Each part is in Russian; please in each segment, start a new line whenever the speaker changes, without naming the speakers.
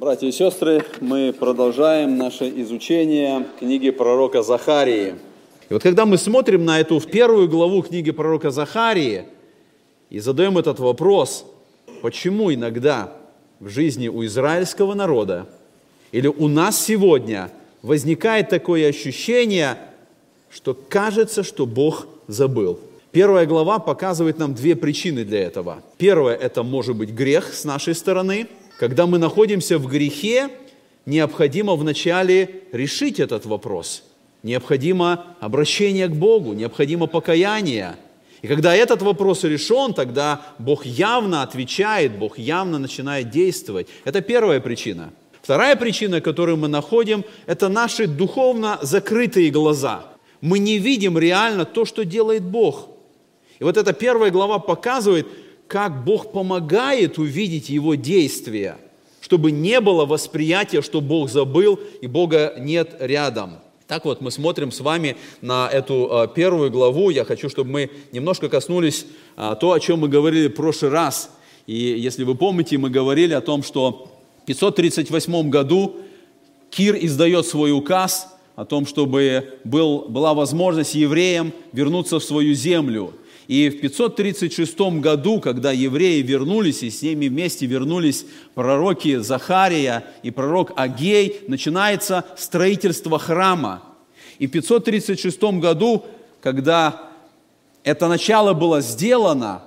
Братья и сестры, мы продолжаем наше изучение книги пророка Захарии. И вот когда мы смотрим на эту первую главу книги пророка Захарии и задаем этот вопрос, почему иногда в жизни у израильского народа или у нас сегодня возникает такое ощущение, что кажется, что Бог забыл. Первая глава показывает нам две причины для этого. Первое – это может быть грех с нашей стороны. Когда мы находимся в грехе, необходимо вначале решить этот вопрос. Необходимо обращение к Богу, необходимо покаяние. И когда этот вопрос решен, тогда Бог явно отвечает, Бог явно начинает действовать. Это первая причина. Вторая причина, которую мы находим, это наши духовно закрытые глаза. Мы не видим реально то, что делает Бог. И вот эта первая глава показывает, как Бог помогает увидеть Его действия, чтобы не было восприятия, что Бог забыл и Бога нет рядом. Так вот, мы смотрим с вами на эту а, первую главу. Я хочу, чтобы мы немножко коснулись а, то, о чем мы говорили в прошлый раз. И если вы помните, мы говорили о том, что в 538 году Кир издает свой указ о том, чтобы был, была возможность евреям вернуться в свою землю. И в 536 году, когда евреи вернулись, и с ними вместе вернулись пророки Захария и пророк Агей, начинается строительство храма. И в 536 году, когда это начало было сделано,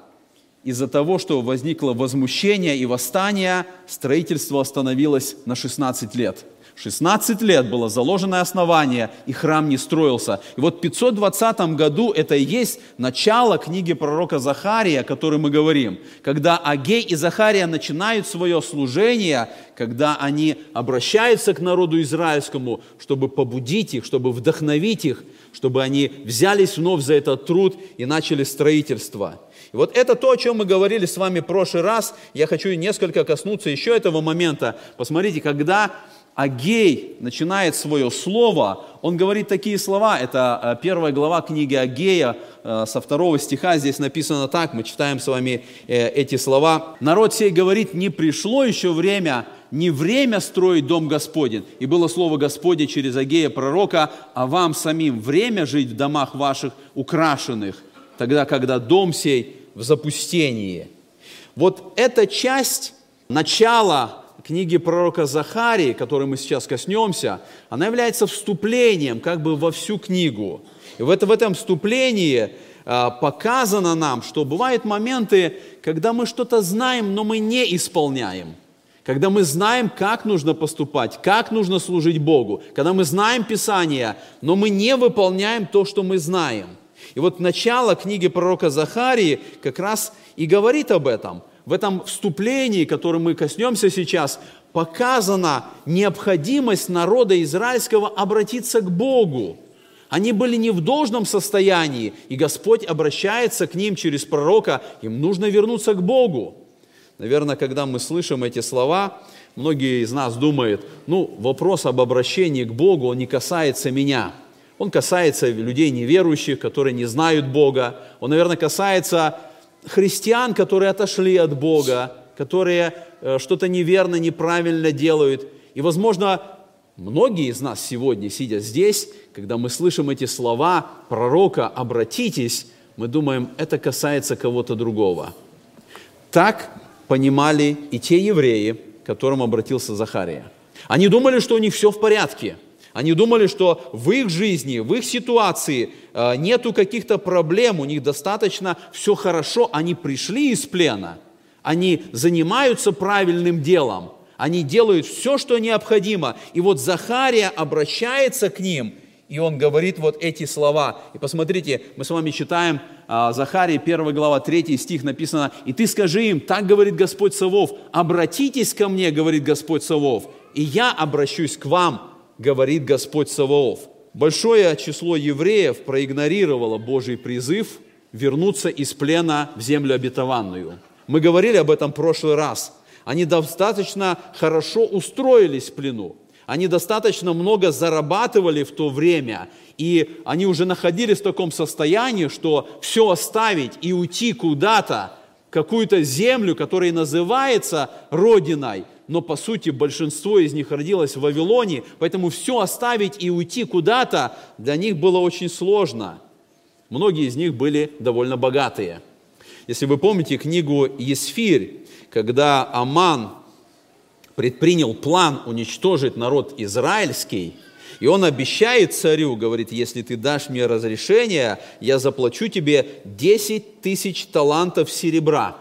из-за того, что возникло возмущение и восстание, строительство остановилось на 16 лет – 16 лет было заложено основание, и храм не строился. И вот в 520 году это и есть начало книги пророка Захария, о которой мы говорим. Когда Агей и Захария начинают свое служение, когда они обращаются к народу израильскому, чтобы побудить их, чтобы вдохновить их, чтобы они взялись вновь за этот труд и начали строительство. И вот это то, о чем мы говорили с вами в прошлый раз. Я хочу несколько коснуться еще этого момента. Посмотрите, когда Агей начинает свое слово, он говорит такие слова, это э, первая глава книги Агея, э, со второго стиха здесь написано так, мы читаем с вами э, эти слова. «Народ сей говорит, не пришло еще время, не время строить дом Господень». И было слово Господне через Агея пророка, «А вам самим время жить в домах ваших украшенных, тогда, когда дом сей в запустении». Вот эта часть начала книги пророка Захарии, которой мы сейчас коснемся, она является вступлением как бы во всю книгу. И в, это, в этом вступлении а, показано нам, что бывают моменты, когда мы что-то знаем, но мы не исполняем. Когда мы знаем, как нужно поступать, как нужно служить Богу. Когда мы знаем Писание, но мы не выполняем то, что мы знаем. И вот начало книги пророка Захарии как раз и говорит об этом – в этом вступлении, которым мы коснемся сейчас, показана необходимость народа израильского обратиться к Богу. Они были не в должном состоянии, и Господь обращается к ним через пророка, им нужно вернуться к Богу. Наверное, когда мы слышим эти слова, многие из нас думают, ну, вопрос об обращении к Богу, он не касается меня. Он касается людей неверующих, которые не знают Бога. Он, наверное, касается христиан, которые отошли от Бога, которые э, что-то неверно, неправильно делают. И, возможно, многие из нас сегодня, сидя здесь, когда мы слышим эти слова пророка «обратитесь», мы думаем, это касается кого-то другого. Так понимали и те евреи, к которым обратился Захария. Они думали, что у них все в порядке – они думали, что в их жизни, в их ситуации э, нету каких-то проблем, у них достаточно все хорошо, они пришли из плена, они занимаются правильным делом, они делают все, что необходимо. И вот Захария обращается к ним, и он говорит вот эти слова. И посмотрите, мы с вами читаем а, Захарии 1 глава 3 стих написано, «И ты скажи им, так говорит Господь Савов, обратитесь ко мне, говорит Господь Савов, и я обращусь к вам, говорит Господь Саваоф. Большое число евреев проигнорировало Божий призыв вернуться из плена в землю обетованную. Мы говорили об этом в прошлый раз. Они достаточно хорошо устроились в плену. Они достаточно много зарабатывали в то время, и они уже находились в таком состоянии, что все оставить и уйти куда-то, какую-то землю, которая называется Родиной, но по сути большинство из них родилось в Вавилоне, поэтому все оставить и уйти куда-то для них было очень сложно. Многие из них были довольно богатые. Если вы помните книгу Есфирь, когда Аман предпринял план уничтожить народ израильский, и он обещает царю, говорит, если ты дашь мне разрешение, я заплачу тебе 10 тысяч талантов серебра.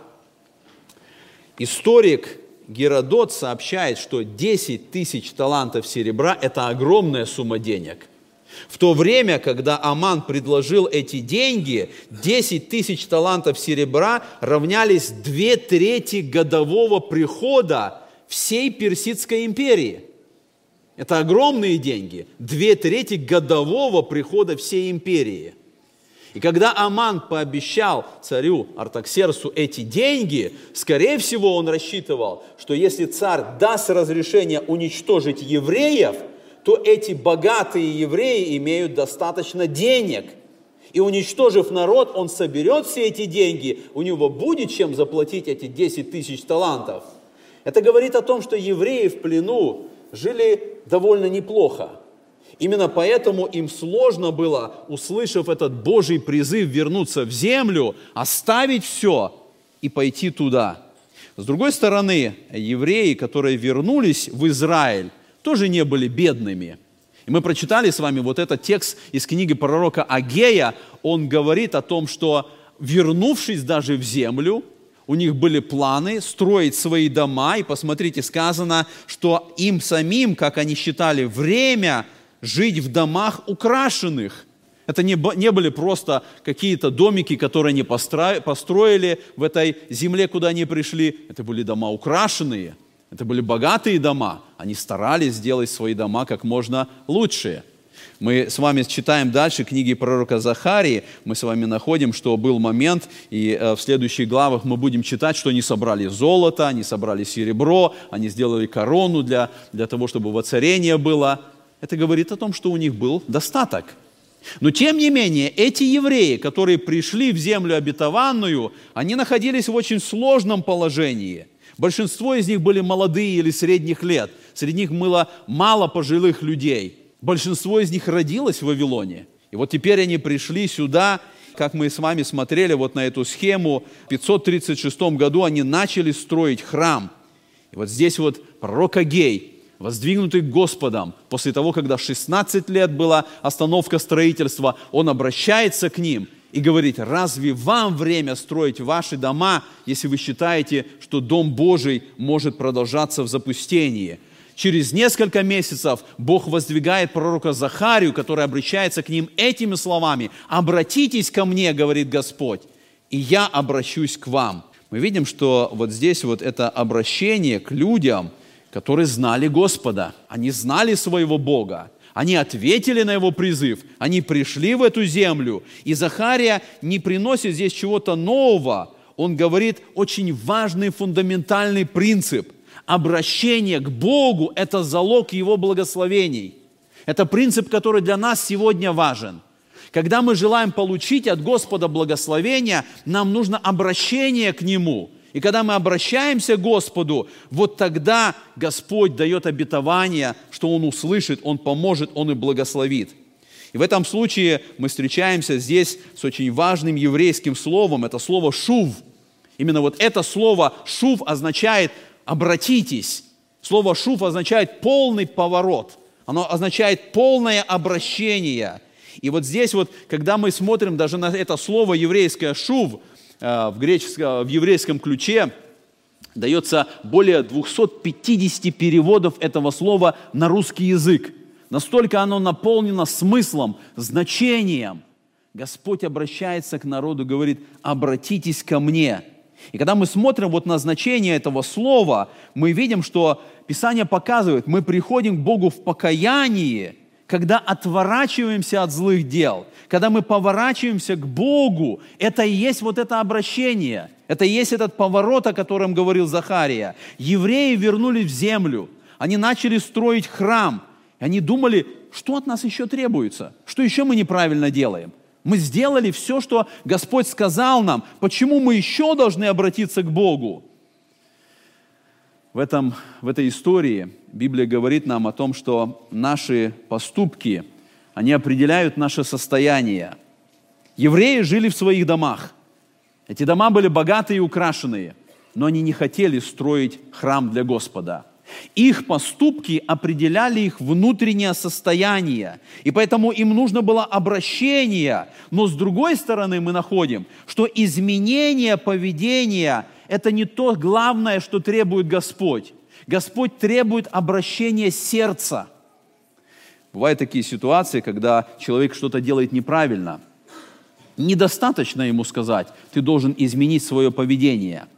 Историк Геродот сообщает, что 10 тысяч талантов серебра – это огромная сумма денег. В то время, когда Аман предложил эти деньги, 10 тысяч талантов серебра равнялись две трети годового прихода всей Персидской империи. Это огромные деньги, две трети годового прихода всей империи – и когда Аман пообещал царю Артаксерсу эти деньги, скорее всего, он рассчитывал, что если царь даст разрешение уничтожить евреев, то эти богатые евреи имеют достаточно денег. И уничтожив народ, он соберет все эти деньги, у него будет чем заплатить эти 10 тысяч талантов. Это говорит о том, что евреи в плену жили довольно неплохо. Именно поэтому им сложно было, услышав этот Божий призыв вернуться в землю, оставить все и пойти туда. С другой стороны, евреи, которые вернулись в Израиль, тоже не были бедными. И мы прочитали с вами вот этот текст из книги пророка Агея. Он говорит о том, что вернувшись даже в землю, у них были планы строить свои дома, и посмотрите, сказано, что им самим, как они считали, время жить в домах украшенных. Это не, не были просто какие-то домики, которые они построили в этой земле, куда они пришли. Это были дома украшенные, это были богатые дома. Они старались сделать свои дома как можно лучше. Мы с вами читаем дальше книги пророка Захарии, мы с вами находим, что был момент, и э, в следующих главах мы будем читать, что они собрали золото, они собрали серебро, они сделали корону для, для того, чтобы воцарение было – это говорит о том, что у них был достаток. Но тем не менее, эти евреи, которые пришли в землю обетованную, они находились в очень сложном положении. Большинство из них были молодые или средних лет. Среди них было мало пожилых людей. Большинство из них родилось в Вавилоне. И вот теперь они пришли сюда, как мы с вами смотрели вот на эту схему, в 536 году они начали строить храм. И вот здесь вот пророк Агей, воздвигнутый Господом, после того, когда 16 лет была остановка строительства, он обращается к ним и говорит, разве вам время строить ваши дома, если вы считаете, что Дом Божий может продолжаться в запустении? Через несколько месяцев Бог воздвигает пророка Захарию, который обращается к ним этими словами. «Обратитесь ко мне, — говорит Господь, — и я обращусь к вам». Мы видим, что вот здесь вот это обращение к людям – которые знали Господа, они знали своего Бога, они ответили на его призыв, они пришли в эту землю. И Захария не приносит здесь чего-то нового, он говорит очень важный фундаментальный принцип. Обращение к Богу – это залог Его благословений. Это принцип, который для нас сегодня важен. Когда мы желаем получить от Господа благословения, нам нужно обращение к Нему – и когда мы обращаемся к Господу, вот тогда Господь дает обетование, что Он услышит, Он поможет, Он и благословит. И в этом случае мы встречаемся здесь с очень важным еврейским словом. Это слово «шув». Именно вот это слово «шув» означает «обратитесь». Слово «шув» означает полный поворот. Оно означает полное обращение. И вот здесь вот, когда мы смотрим даже на это слово еврейское «шув», в, греческом, в еврейском ключе дается более 250 переводов этого слова на русский язык. Настолько оно наполнено смыслом, значением. Господь обращается к народу, говорит, обратитесь ко мне. И когда мы смотрим вот на значение этого слова, мы видим, что Писание показывает, мы приходим к Богу в покаянии, когда отворачиваемся от злых дел – когда мы поворачиваемся к Богу, это и есть вот это обращение, это и есть этот поворот, о котором говорил Захария. Евреи вернулись в землю, они начали строить храм, они думали, что от нас еще требуется, что еще мы неправильно делаем. Мы сделали все, что Господь сказал нам. Почему мы еще должны обратиться к Богу? В, этом, в этой истории Библия говорит нам о том, что наши поступки, они определяют наше состояние. Евреи жили в своих домах. Эти дома были богатые и украшенные, но они не хотели строить храм для Господа – их поступки определяли их внутреннее состояние, и поэтому им нужно было обращение. Но с другой стороны мы находим, что изменение поведения – это не то главное, что требует Господь. Господь требует обращения сердца. Бывают такие ситуации, когда человек что-то делает неправильно. Недостаточно ему сказать, ты должен изменить свое поведение –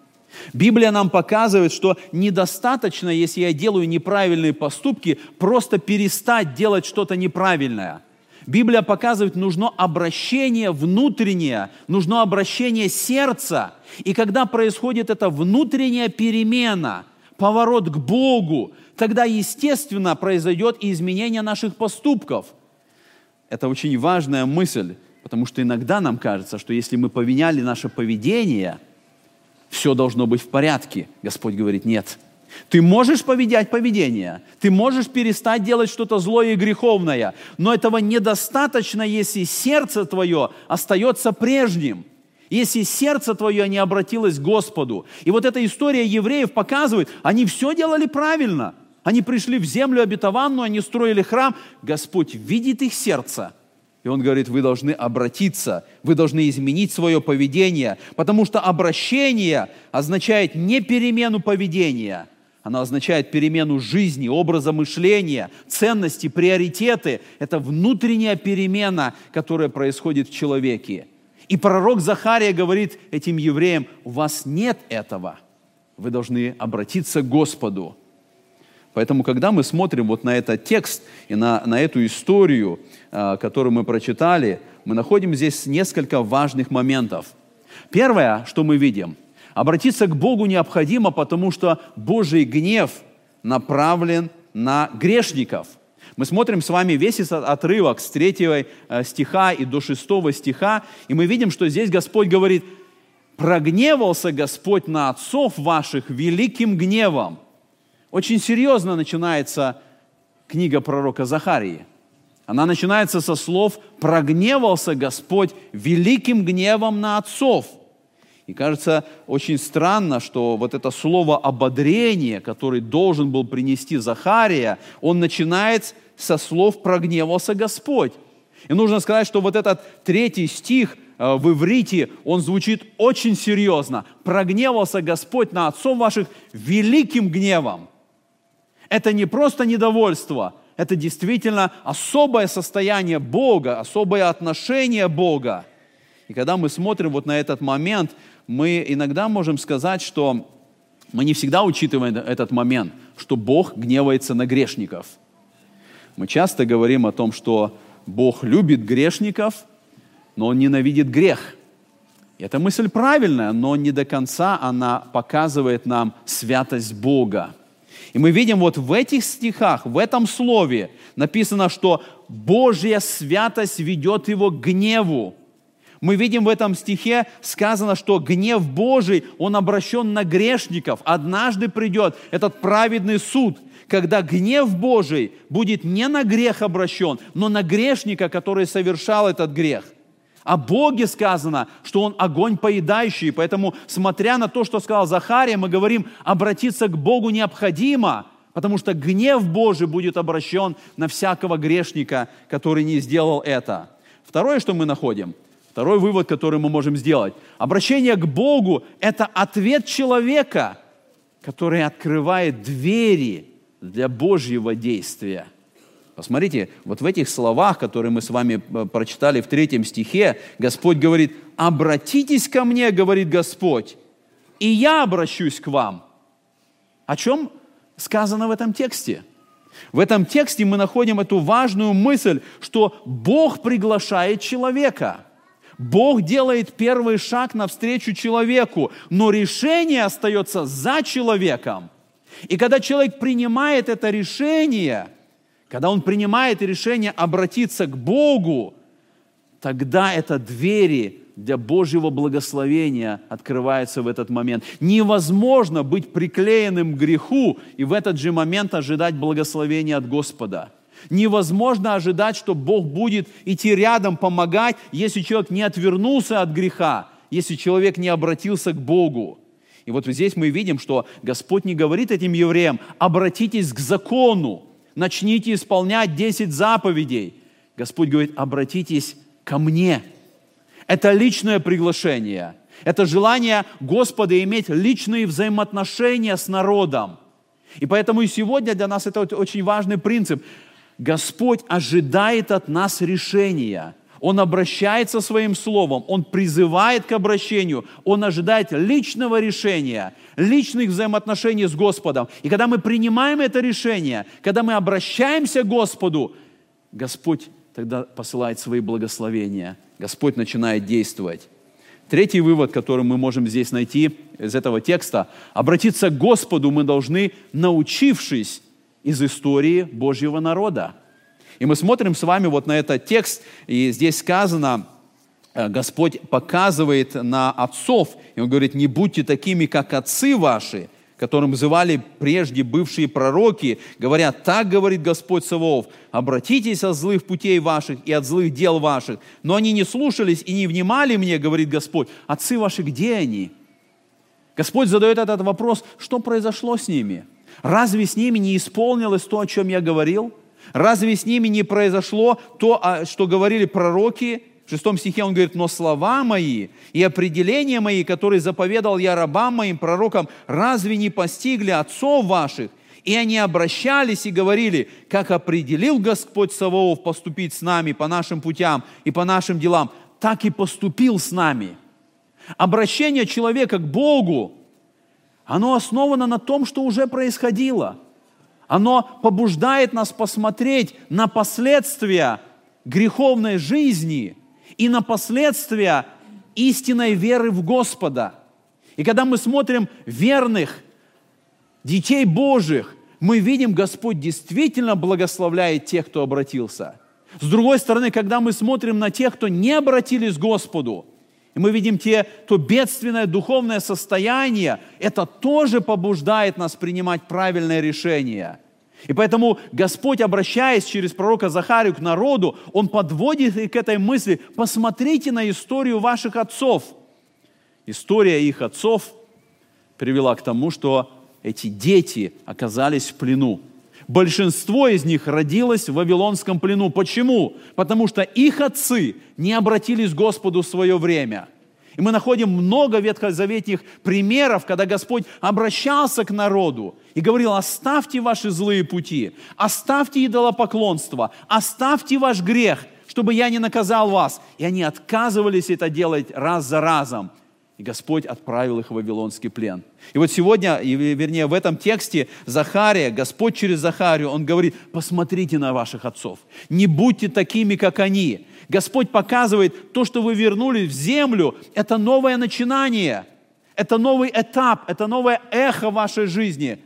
Библия нам показывает, что недостаточно, если я делаю неправильные поступки, просто перестать делать что-то неправильное. Библия показывает, нужно обращение внутреннее, нужно обращение сердца. И когда происходит эта внутренняя перемена, поворот к Богу, тогда, естественно, произойдет и изменение наших поступков. Это очень важная мысль, потому что иногда нам кажется, что если мы поменяли наше поведение – все должно быть в порядке. Господь говорит, нет. Ты можешь поведять поведение, ты можешь перестать делать что-то злое и греховное, но этого недостаточно, если сердце твое остается прежним, если сердце твое не обратилось к Господу. И вот эта история евреев показывает, они все делали правильно. Они пришли в землю обетованную, они строили храм. Господь видит их сердце – и он говорит, вы должны обратиться, вы должны изменить свое поведение, потому что обращение означает не перемену поведения, оно означает перемену жизни, образа мышления, ценности, приоритеты. Это внутренняя перемена, которая происходит в человеке. И пророк Захария говорит этим евреям, у вас нет этого. Вы должны обратиться к Господу. Поэтому, когда мы смотрим вот на этот текст и на, на эту историю, э, которую мы прочитали, мы находим здесь несколько важных моментов. Первое, что мы видим, обратиться к Богу необходимо, потому что Божий гнев направлен на грешников. Мы смотрим с вами весь этот отрывок с 3 э, стиха и до 6 стиха, и мы видим, что здесь Господь говорит, «Прогневался Господь на отцов ваших великим гневом, очень серьезно начинается книга пророка Захарии. Она начинается со слов «прогневался Господь великим гневом на отцов». И кажется очень странно, что вот это слово ободрение, которое должен был принести Захария, он начинает со слов «прогневался Господь». И нужно сказать, что вот этот третий стих э, в иврите, он звучит очень серьезно. «Прогневался Господь на отцов ваших великим гневом». Это не просто недовольство, это действительно особое состояние Бога, особое отношение Бога. И когда мы смотрим вот на этот момент, мы иногда можем сказать, что мы не всегда учитываем этот момент, что Бог гневается на грешников. Мы часто говорим о том, что Бог любит грешников, но Он ненавидит грех. И эта мысль правильная, но не до конца она показывает нам святость Бога. И мы видим вот в этих стихах, в этом слове написано, что Божья святость ведет его к гневу. Мы видим в этом стихе сказано, что гнев Божий, он обращен на грешников. Однажды придет этот праведный суд, когда гнев Божий будет не на грех обращен, но на грешника, который совершал этот грех. О Боге сказано, что Он огонь поедающий. Поэтому, смотря на то, что сказал Захария, мы говорим, обратиться к Богу необходимо, потому что гнев Божий будет обращен на всякого грешника, который не сделал это. Второе, что мы находим, второй вывод, который мы можем сделать. Обращение к Богу – это ответ человека, который открывает двери для Божьего действия – Посмотрите, вот в этих словах, которые мы с вами э, прочитали в третьем стихе, Господь говорит, обратитесь ко мне, говорит Господь, и я обращусь к вам. О чем сказано в этом тексте? В этом тексте мы находим эту важную мысль, что Бог приглашает человека. Бог делает первый шаг навстречу человеку, но решение остается за человеком. И когда человек принимает это решение – когда он принимает решение обратиться к Богу, тогда это двери для Божьего благословения открывается в этот момент. Невозможно быть приклеенным к греху и в этот же момент ожидать благословения от Господа. Невозможно ожидать, что Бог будет идти рядом, помогать, если человек не отвернулся от греха, если человек не обратился к Богу. И вот здесь мы видим, что Господь не говорит этим евреям, обратитесь к закону, начните исполнять 10 заповедей. Господь говорит, обратитесь ко мне. Это личное приглашение. Это желание Господа иметь личные взаимоотношения с народом. И поэтому и сегодня для нас это очень важный принцип. Господь ожидает от нас решения. Он обращается своим словом, Он призывает к обращению, Он ожидает личного решения, личных взаимоотношений с Господом. И когда мы принимаем это решение, когда мы обращаемся к Господу, Господь тогда посылает свои благословения. Господь начинает действовать. Третий вывод, который мы можем здесь найти из этого текста, обратиться к Господу мы должны, научившись из истории Божьего народа. И мы смотрим с вами вот на этот текст, и здесь сказано, э, Господь показывает на отцов, и Он говорит, не будьте такими, как отцы ваши, которым звали прежде бывшие пророки, говорят, так говорит Господь Саваоф, обратитесь от злых путей ваших и от злых дел ваших. Но они не слушались и не внимали мне, говорит Господь. Отцы ваши, где они? Господь задает этот вопрос, что произошло с ними? Разве с ними не исполнилось то, о чем я говорил? Разве с ними не произошло то, что говорили пророки? В шестом стихе он говорит, но слова мои и определения мои, которые заповедал я рабам моим, пророкам, разве не постигли отцов ваших? И они обращались и говорили, как определил Господь Саваоф поступить с нами по нашим путям и по нашим делам, так и поступил с нами. Обращение человека к Богу оно основано на том, что уже происходило. Оно побуждает нас посмотреть на последствия греховной жизни и на последствия истинной веры в Господа. И когда мы смотрим верных детей Божьих, мы видим, Господь действительно благословляет тех, кто обратился. С другой стороны, когда мы смотрим на тех, кто не обратились к Господу, и мы видим те, то бедственное духовное состояние, это тоже побуждает нас принимать правильное решение. И поэтому Господь, обращаясь через пророка Захарию к народу, Он подводит их к этой мысли, посмотрите на историю ваших отцов. История их отцов привела к тому, что эти дети оказались в плену. Большинство из них родилось в Вавилонском плену. Почему? Потому что их отцы не обратились к Господу в свое время. И мы находим много ветхозаветных примеров, когда Господь обращался к народу и говорил, оставьте ваши злые пути, оставьте идолопоклонство, оставьте ваш грех, чтобы я не наказал вас. И они отказывались это делать раз за разом – и Господь отправил их в Вавилонский плен. И вот сегодня, вернее, в этом тексте Захария, Господь через Захарию, Он говорит, посмотрите на ваших отцов, не будьте такими, как они. Господь показывает, то, что вы вернулись в землю, это новое начинание, это новый этап, это новое эхо вашей жизни.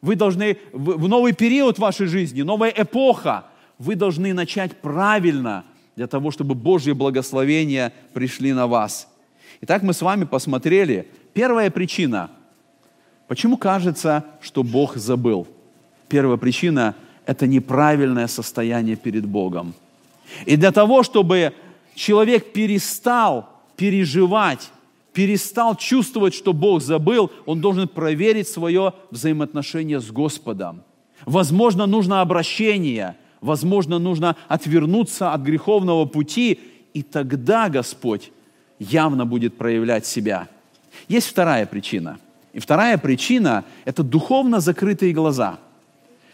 Вы должны, в новый период вашей жизни, новая эпоха, вы должны начать правильно для того, чтобы Божьи благословения пришли на вас – Итак, мы с вами посмотрели. Первая причина. Почему кажется, что Бог забыл? Первая причина – это неправильное состояние перед Богом. И для того, чтобы человек перестал переживать, перестал чувствовать, что Бог забыл, он должен проверить свое взаимоотношение с Господом. Возможно, нужно обращение, возможно, нужно отвернуться от греховного пути, и тогда Господь явно будет проявлять себя. Есть вторая причина. И вторая причина – это духовно закрытые глаза.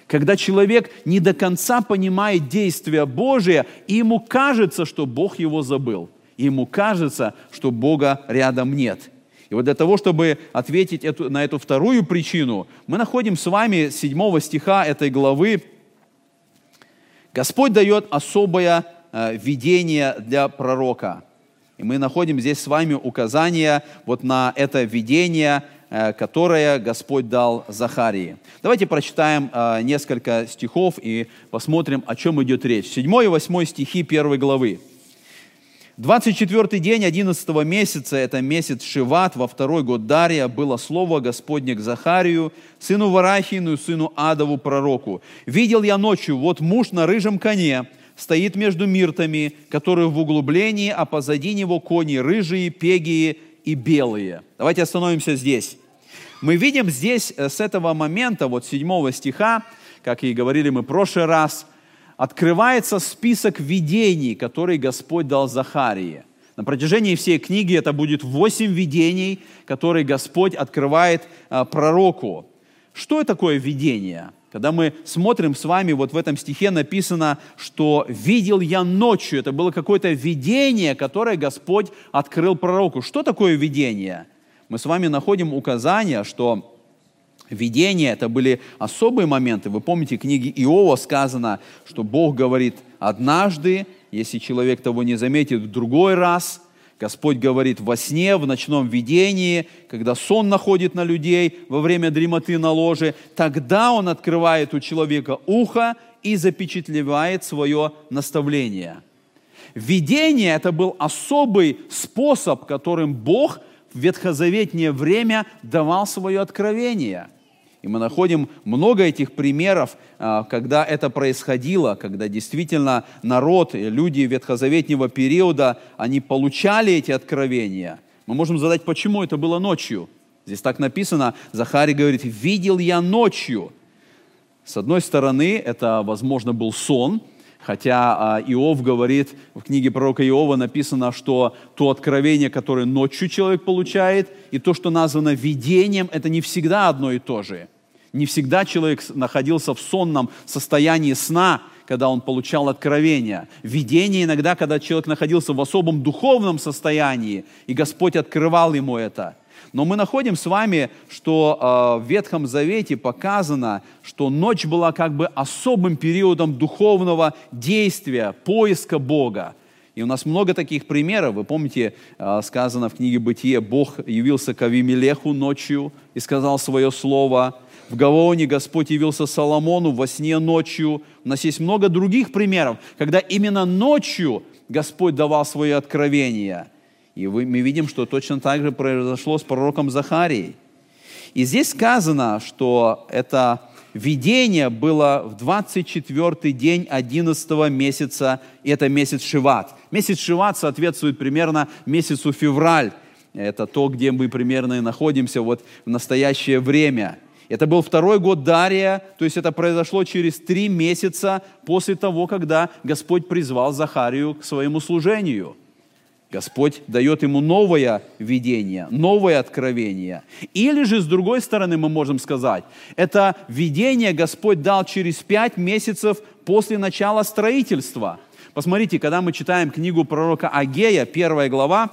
Когда человек не до конца понимает действия Божия, и ему кажется, что Бог его забыл. И ему кажется, что Бога рядом нет. И вот для того, чтобы ответить эту, на эту вторую причину, мы находим с вами 7 стиха этой главы. Господь дает особое э, видение для пророка – и мы находим здесь с вами указание вот на это видение, э, которое Господь дал Захарии. Давайте прочитаем э, несколько стихов и посмотрим, о чем идет речь. 7 и 8 стихи 1 главы. 24 день 11 месяца, это месяц Шиват, во второй год Дария, было слово Господне к Захарию, сыну Варахину, сыну Адову, пророку. «Видел я ночью, вот муж на рыжем коне, стоит между миртами, которые в углублении, а позади него кони рыжие, пегие и белые». Давайте остановимся здесь. Мы видим здесь э, с этого момента, вот 7 стиха, как и говорили мы в прошлый раз – открывается список видений, которые Господь дал Захарии. На протяжении всей книги это будет восемь видений, которые Господь открывает а, пророку. Что такое видение? Когда мы смотрим с вами, вот в этом стихе написано, что «видел я ночью». Это было какое-то видение, которое Господь открыл пророку. Что такое видение? Мы с вами находим указание, что видения, это были особые моменты. Вы помните, в книге Иова сказано, что Бог говорит однажды, если человек того не заметит, в другой раз. Господь говорит во сне, в ночном видении, когда сон находит на людей во время дремоты на ложе, тогда Он открывает у человека ухо и запечатлевает свое наставление. Видение – это был особый способ, которым Бог в ветхозаветнее время давал свое откровение – и мы находим много этих примеров, а, когда это происходило, когда действительно народ, люди ветхозаветнего периода, они получали эти откровения. Мы можем задать, почему это было ночью. Здесь так написано, Захарий говорит, видел я ночью. С одной стороны, это, возможно, был сон, Хотя а, Иов говорит, в книге пророка Иова написано, что то откровение, которое ночью человек получает, и то, что названо видением, это не всегда одно и то же. Не всегда человек находился в сонном состоянии сна, когда он получал откровение. Видение иногда, когда человек находился в особом духовном состоянии, и Господь открывал ему это – но мы находим с вами, что э, в Ветхом Завете показано, что ночь была как бы особым периодом духовного действия, поиска Бога. И у нас много таких примеров. Вы помните, э, сказано в книге «Бытие», Бог явился к Авимелеху ночью и сказал свое слово. В Гавоне Господь явился Соломону во сне ночью. У нас есть много других примеров, когда именно ночью Господь давал свои откровения – и мы видим, что точно так же произошло с пророком Захарией. И здесь сказано, что это видение было в 24 день 11 месяца, и это месяц Шиват. Месяц Шиват соответствует примерно месяцу февраль. Это то, где мы примерно и находимся вот в настоящее время. Это был второй год Дария, то есть это произошло через три месяца после того, когда Господь призвал Захарию к своему служению – Господь дает ему новое видение, новое откровение. Или же, с другой стороны, мы можем сказать, это видение Господь дал через пять месяцев после начала строительства. Посмотрите, когда мы читаем книгу пророка Агея, первая глава,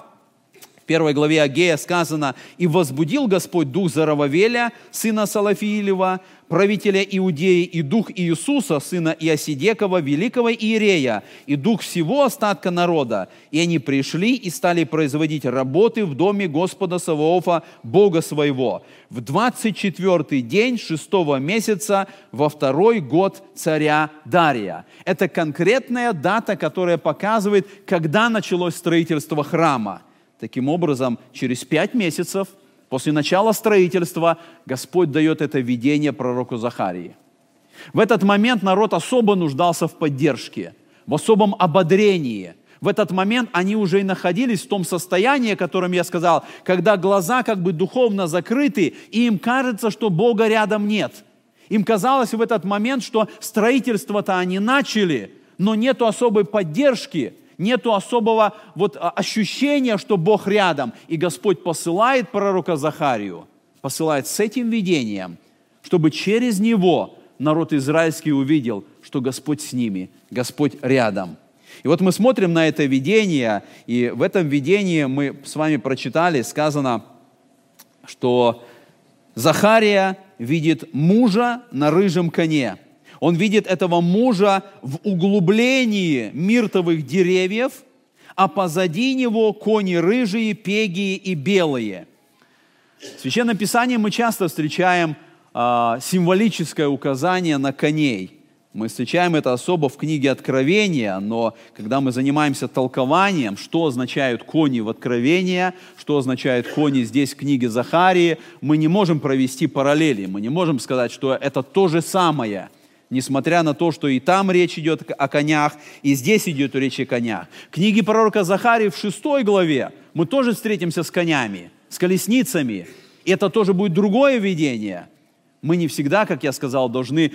в первой главе Агея сказано, «И возбудил Господь дух Зарававеля, сына Салафиилева, правителя Иудеи, и дух Иисуса, сына Иосидекова, великого Иерея, и дух всего остатка народа. И они пришли и стали производить работы в доме Господа Саваофа, Бога своего, в 24 день шестого месяца во второй год царя Дария. Это конкретная дата, которая показывает, когда началось строительство храма. Таким образом, через пять месяцев – После начала строительства Господь дает это видение пророку Захарии. В этот момент народ особо нуждался в поддержке, в особом ободрении. В этот момент они уже и находились в том состоянии, о котором я сказал, когда глаза как бы духовно закрыты, и им кажется, что Бога рядом нет. Им казалось в этот момент, что строительство-то они начали, но нету особой поддержки, нету особого вот а, ощущения, что Бог рядом. И Господь посылает пророка Захарию, посылает с этим видением, чтобы через него народ израильский увидел, что Господь с ними, Господь рядом. И вот мы смотрим на это видение, и в этом видении мы с вами прочитали, сказано, что Захария видит мужа на рыжем коне – он видит этого мужа в углублении миртовых деревьев, а позади него кони рыжие, пегие и белые. В Священном Писании мы часто встречаем э, символическое указание на коней. Мы встречаем это особо в книге Откровения, но когда мы занимаемся толкованием, что означают кони в Откровении, что означают кони здесь в книге Захарии, мы не можем провести параллели, мы не можем сказать, что это то же самое, несмотря на то, что и там речь идет о конях, и здесь идет речь о конях. В книге пророка Захарии в шестой главе мы тоже встретимся с конями, с колесницами, это тоже будет другое видение – мы не всегда, как я сказал, должны,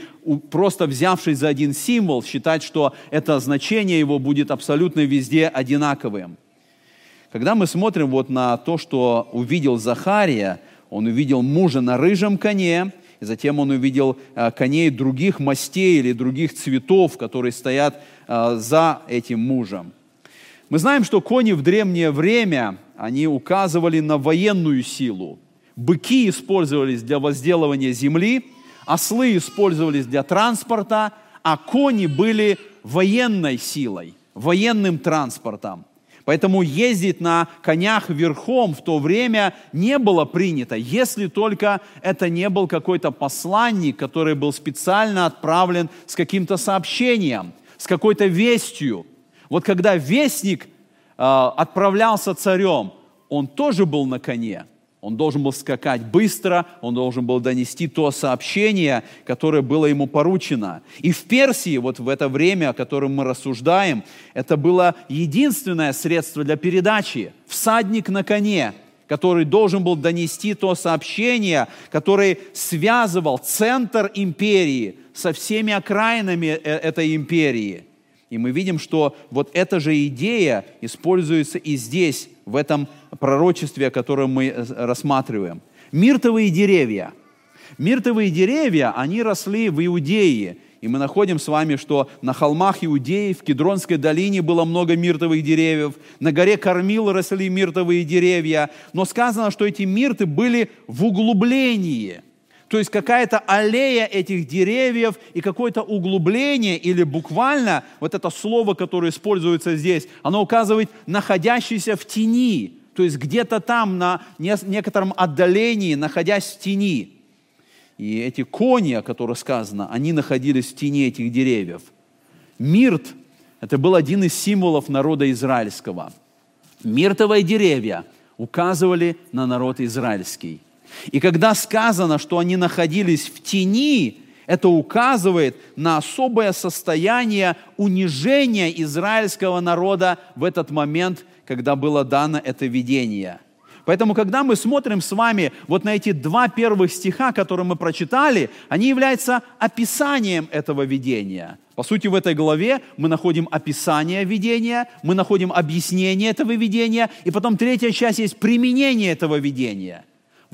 просто взявшись за один символ, считать, что это значение его будет абсолютно везде одинаковым. Когда мы смотрим вот на то, что увидел Захария, он увидел мужа на рыжем коне, и затем он увидел э, коней других мастей или других цветов, которые стоят э, за этим мужем. Мы знаем, что кони в древнее время, они указывали на военную силу. Быки использовались для возделывания земли, ослы использовались для транспорта, а кони были военной силой, военным транспортом. Поэтому ездить на конях верхом в то время не было принято, если только это не был какой-то посланник, который был специально отправлен с каким-то сообщением, с какой-то вестью. Вот когда вестник э, отправлялся царем, он тоже был на коне – он должен был скакать быстро, он должен был донести то сообщение, которое было ему поручено. И в Персии, вот в это время, о котором мы рассуждаем, это было единственное средство для передачи. Всадник на коне, который должен был донести то сообщение, который связывал центр империи со всеми окраинами э, этой империи. И мы видим, что вот эта же идея используется и здесь, в этом пророчестве, которое мы э, рассматриваем. Миртовые деревья. Миртовые деревья, они росли в Иудее. И мы находим с вами, что на холмах Иудеи, в Кедронской долине было много миртовых деревьев, на горе Кормил росли миртовые деревья, но сказано, что эти мирты были в углублении. То есть какая-то аллея этих деревьев и какое-то углубление, или буквально вот это слово, которое используется здесь, оно указывает находящийся в тени то есть где-то там на некотором отдалении, находясь в тени. И эти кони, о которых сказано, они находились в тени этих деревьев. Мирт – это был один из символов народа израильского. Миртовые деревья указывали на народ израильский. И когда сказано, что они находились в тени, это указывает на особое состояние унижения израильского народа в этот момент когда было дано это видение. Поэтому, когда мы смотрим с вами вот на эти два первых стиха, которые мы прочитали, они являются описанием этого видения. По сути, в этой главе мы находим описание видения, мы находим объяснение этого видения, и потом третья часть есть применение этого видения.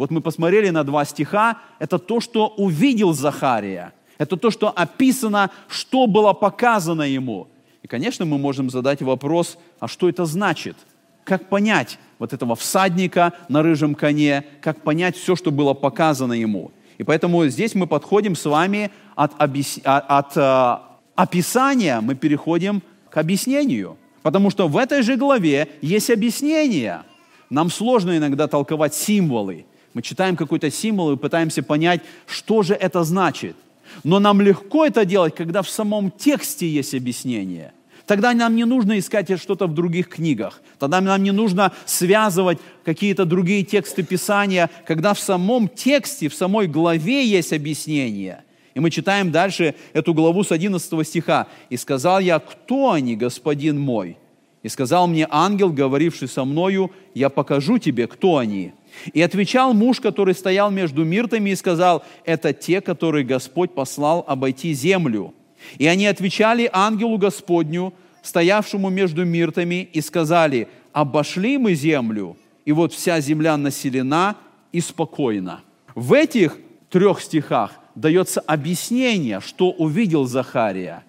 Вот мы посмотрели на два стиха, это то, что увидел Захария, это то, что описано, что было показано ему – и, конечно, мы можем задать вопрос, а что это значит? Как понять вот этого всадника на рыжем коне, как понять все, что было показано ему? И поэтому здесь мы подходим с вами от, объяс... А, от, э, описания, мы переходим к объяснению. Потому что в этой же главе есть объяснение. Нам сложно иногда толковать символы. Мы читаем какой-то символ и пытаемся понять, что же это значит – но нам легко это делать, когда в самом тексте есть объяснение. Тогда нам не нужно искать что-то в других книгах. Тогда нам не нужно связывать какие-то другие тексты Писания, когда в самом тексте, в самой главе есть объяснение. И мы читаем дальше эту главу с 11 стиха. «И сказал я, кто они, господин мой? И сказал мне ангел, говоривший со мною, я покажу тебе, кто они». И отвечал муж, который стоял между миртами, и сказал, это те, которые Господь послал обойти землю. И они отвечали ангелу Господню, стоявшему между миртами, и сказали, обошли мы землю, и вот вся земля населена и спокойна. В этих трех стихах дается объяснение, что увидел Захария.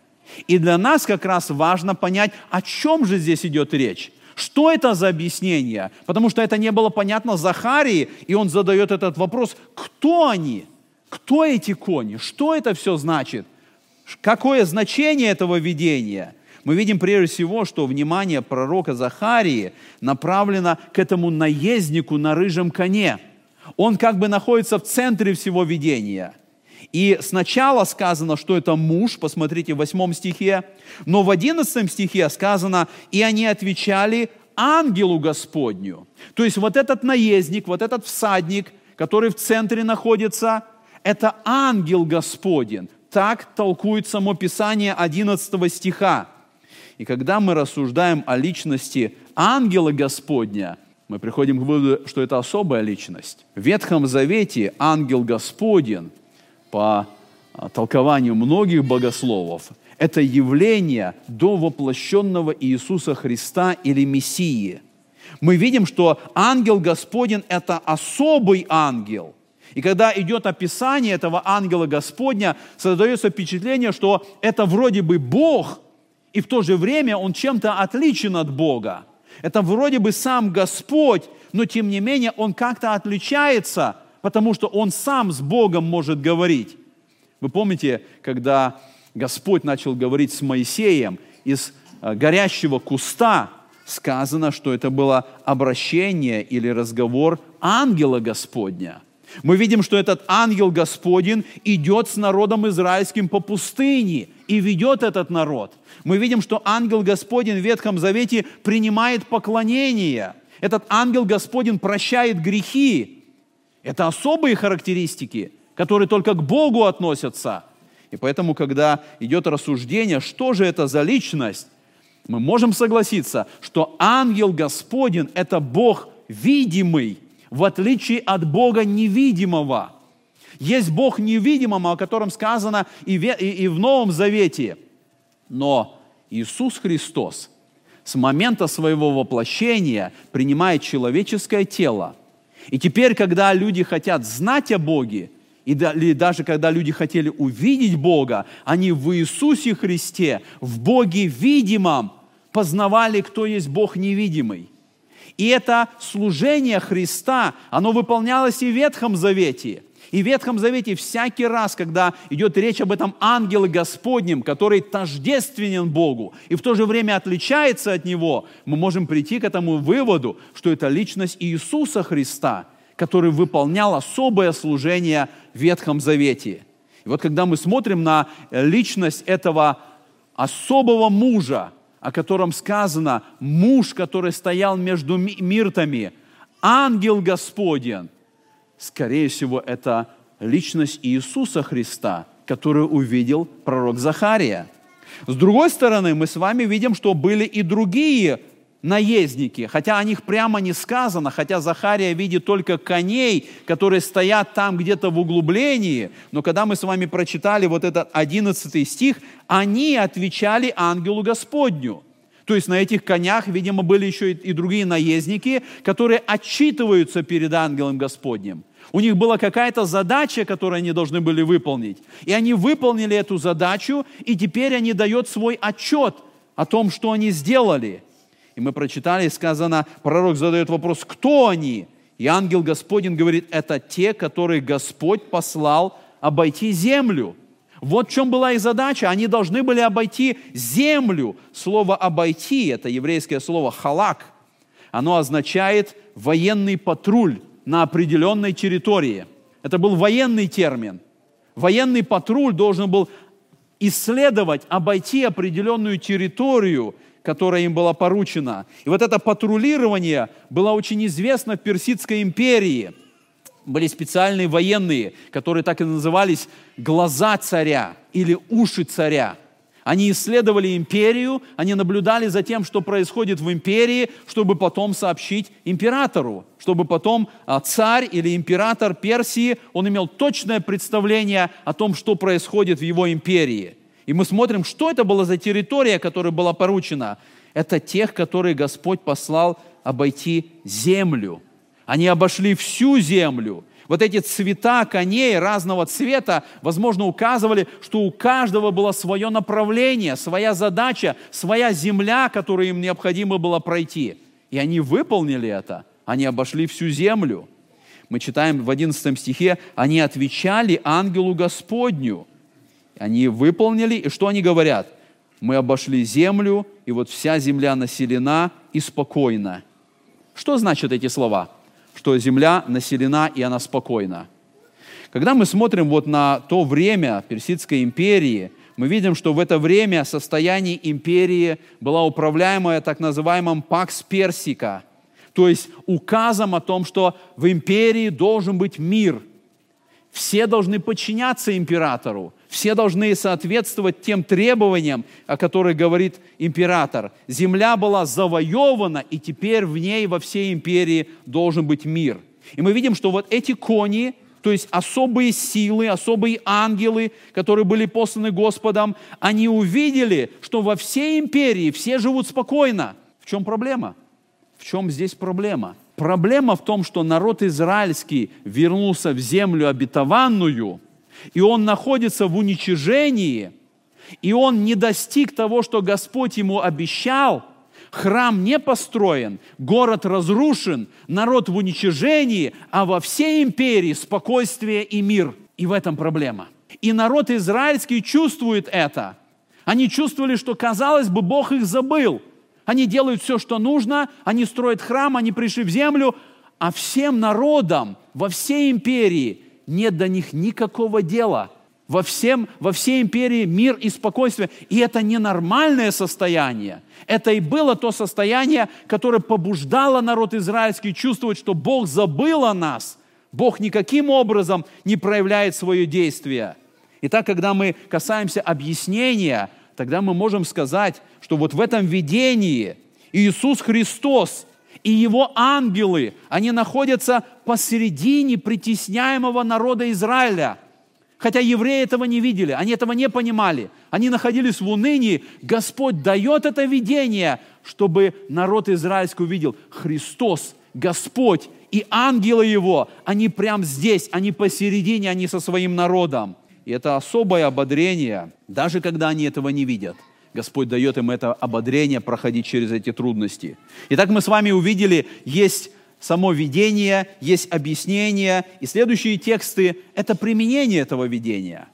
И для нас как раз важно понять, о чем же здесь идет речь. Что это за объяснение? Потому что это не было понятно Захарии, и он задает этот вопрос, кто они? Кто эти кони? Что это все значит? Какое значение этого видения? Мы видим прежде всего, что внимание пророка Захарии направлено к этому наезднику на рыжем коне. Он как бы находится в центре всего видения. И сначала сказано, что это муж, посмотрите в 8 стихе, но в 11 стихе сказано, и они отвечали ангелу Господню. То есть вот этот наездник, вот этот всадник, который в центре находится, это ангел Господень. Так толкует само Писание 11 стиха. И когда мы рассуждаем о личности ангела Господня, мы приходим к выводу, что это особая личность. В Ветхом Завете ангел Господень, по а, толкованию многих богословов, это явление до воплощенного Иисуса Христа или Мессии. Мы видим, что ангел Господень – это особый ангел. И когда идет описание этого ангела Господня, создается впечатление, что это вроде бы Бог – и в то же время он чем-то отличен от Бога. Это вроде бы сам Господь, но тем не менее он как-то отличается, потому что он сам с Богом может говорить. Вы помните, когда Господь начал говорить с Моисеем из э, горящего куста, сказано, что это было обращение или разговор ангела Господня – мы видим, что этот ангел Господень идет с народом израильским по пустыне и ведет этот народ. Мы видим, что ангел Господень в Ветхом Завете принимает поклонение. Этот ангел Господень прощает грехи. Это особые характеристики, которые только к Богу относятся. И поэтому, когда идет рассуждение, что же это за личность, мы можем согласиться, что ангел Господень – это Бог видимый – в отличие от Бога невидимого. Есть Бог невидимого, о котором сказано и в, Новом Завете. Но Иисус Христос с момента своего воплощения принимает человеческое тело. И теперь, когда люди хотят знать о Боге, или даже когда люди хотели увидеть Бога, они в Иисусе Христе, в Боге видимом, познавали, кто есть Бог невидимый. И это служение Христа, оно выполнялось и в Ветхом Завете. И в Ветхом Завете всякий раз, когда идет речь об этом ангеле Господнем, который тождественен Богу и в то же время отличается от Него, мы можем прийти к этому выводу, что это личность Иисуса Христа, который выполнял особое служение в Ветхом Завете. И вот когда мы смотрим на личность этого особого мужа, о котором сказано, муж, который стоял между миртами, ангел Господень, скорее всего, это личность Иисуса Христа, которую увидел пророк Захария. С другой стороны, мы с вами видим, что были и другие наездники, хотя о них прямо не сказано, хотя Захария видит только коней, которые стоят там где-то в углублении, но когда мы с вами прочитали вот этот 11 стих, они отвечали ангелу Господню. То есть на этих конях, видимо, были еще и другие наездники, которые отчитываются перед ангелом Господним. У них была какая-то задача, которую они должны были выполнить. И они выполнили эту задачу, и теперь они дают свой отчет о том, что они сделали – и мы прочитали, сказано, пророк задает вопрос, кто они? И ангел Господень говорит, это те, которые Господь послал обойти землю. Вот в чем была их задача. Они должны были обойти землю. Слово «обойти» – это еврейское слово «халак». Оно означает военный патруль на определенной территории. Это был военный термин. Военный патруль должен был исследовать, обойти определенную территорию которая им была поручена. И вот это патрулирование было очень известно в Персидской империи. Были специальные военные, которые так и назывались «глаза царя» или «уши царя». Они исследовали империю, они наблюдали за тем, что происходит в империи, чтобы потом сообщить императору, чтобы потом а, царь или император Персии, он имел точное представление о том, что происходит в его империи – и мы смотрим, что это была за территория, которая была поручена. Это тех, которые Господь послал обойти землю. Они обошли всю землю. Вот эти цвета коней разного цвета, возможно, указывали, что у каждого было свое направление, своя задача, своя земля, которую им необходимо было пройти. И они выполнили это. Они обошли всю землю. Мы читаем в 11 стихе, они отвечали ангелу Господню. Они выполнили, и что они говорят? Мы обошли землю, и вот вся земля населена и спокойна. Что значат эти слова? Что земля населена, и она спокойна. Когда мы смотрим вот на то время Персидской империи, мы видим, что в это время состояние империи была управляемая так называемым «пакс персика», то есть указом о том, что в империи должен быть мир. Все должны подчиняться императору, все должны соответствовать тем требованиям, о которых говорит император. Земля была завоевана, и теперь в ней во всей империи должен быть мир. И мы видим, что вот эти кони, то есть особые силы, особые ангелы, которые были посланы Господом, они увидели, что во всей империи все живут спокойно. В чем проблема? В чем здесь проблема? Проблема в том, что народ израильский вернулся в землю обетованную, и он находится в уничижении, и он не достиг того, что Господь ему обещал, храм не построен, город разрушен, народ в уничижении, а во всей империи спокойствие и мир. И в этом проблема. И народ израильский чувствует это. Они чувствовали, что, казалось бы, Бог их забыл – они делают все, что нужно, они строят храм, они пришли в землю, а всем народам во всей империи нет до них никакого дела. Во, всем, во всей империи мир и спокойствие. И это ненормальное состояние. Это и было то состояние, которое побуждало народ израильский чувствовать, что Бог забыл о нас. Бог никаким образом не проявляет свое действие. Итак, когда мы касаемся объяснения – тогда мы можем сказать, что вот в этом видении Иисус Христос и Его ангелы, они находятся посередине притесняемого народа Израиля. Хотя евреи этого не видели, они этого не понимали. Они находились в унынии. Господь дает это видение, чтобы народ израильский увидел Христос, Господь и ангелы Его, они прямо здесь, они посередине, они со своим народом. И это особое ободрение, даже когда они этого не видят. Господь дает им это ободрение проходить через эти трудности. Итак, мы с вами увидели, есть само видение, есть объяснение, и следующие тексты – это применение этого видения.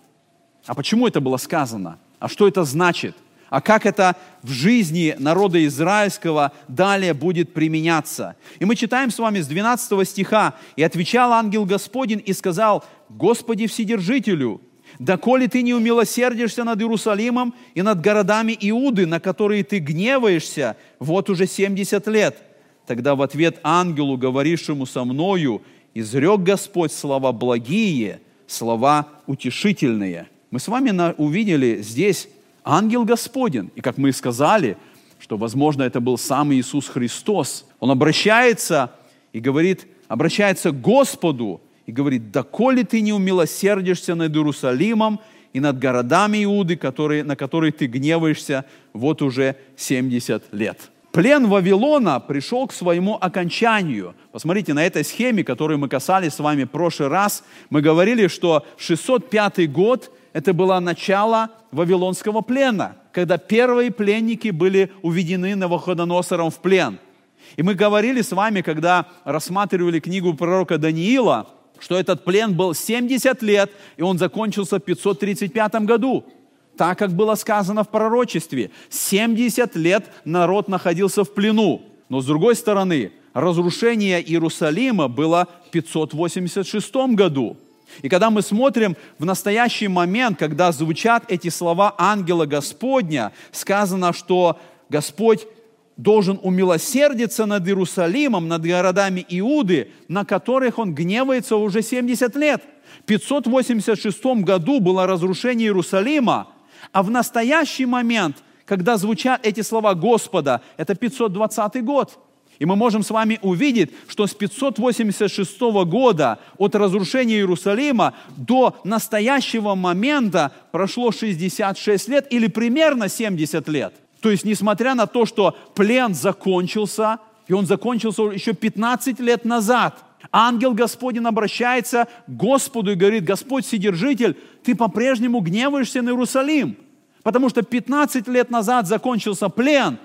А почему это было сказано? А что это значит? А как это в жизни народа израильского далее будет применяться? И мы читаем с вами с 12 стиха. «И отвечал ангел Господень и сказал, Господи Вседержителю, доколе ты не умилосердишься над Иерусалимом и над городами Иуды, на которые ты гневаешься, вот уже 70 лет. Тогда в ответ ангелу, говорившему со мною, изрек Господь слова благие, слова утешительные. Мы с вами увидели здесь ангел Господень. И как мы и сказали, что, возможно, это был сам Иисус Христос. Он обращается и говорит, обращается к Господу, и говорит, доколе ты не умилосердишься над Иерусалимом и над городами Иуды, которые, на которые ты гневаешься вот уже 70 лет. Плен Вавилона пришел к своему окончанию. Посмотрите, на этой схеме, которую мы касались с вами в прошлый раз, мы говорили, что 605 год – это было начало Вавилонского плена, когда первые пленники были уведены Навуходоносором в плен. И мы говорили с вами, когда рассматривали книгу пророка Даниила, что этот плен был 70 лет, и он закончился в 535 году. Так, как было сказано в пророчестве. 70 лет народ находился в плену. Но с другой стороны, разрушение Иерусалима было в 586 году. И когда мы смотрим в настоящий момент, когда звучат эти слова ангела Господня, сказано, что Господь должен умилосердиться над Иерусалимом, над городами Иуды, на которых он гневается уже 70 лет. В 586 году было разрушение Иерусалима, а в настоящий момент, когда звучат эти слова Господа, это 520 год. И мы можем с вами увидеть, что с 586 года от разрушения Иерусалима до настоящего момента прошло 66 лет или примерно 70 лет – то есть, несмотря на то, что плен закончился, и он закончился еще 15 лет назад, ангел Господень обращается к Господу и говорит, Господь Вседержитель, ты по-прежнему гневаешься на Иерусалим, потому что 15 лет назад закончился плен,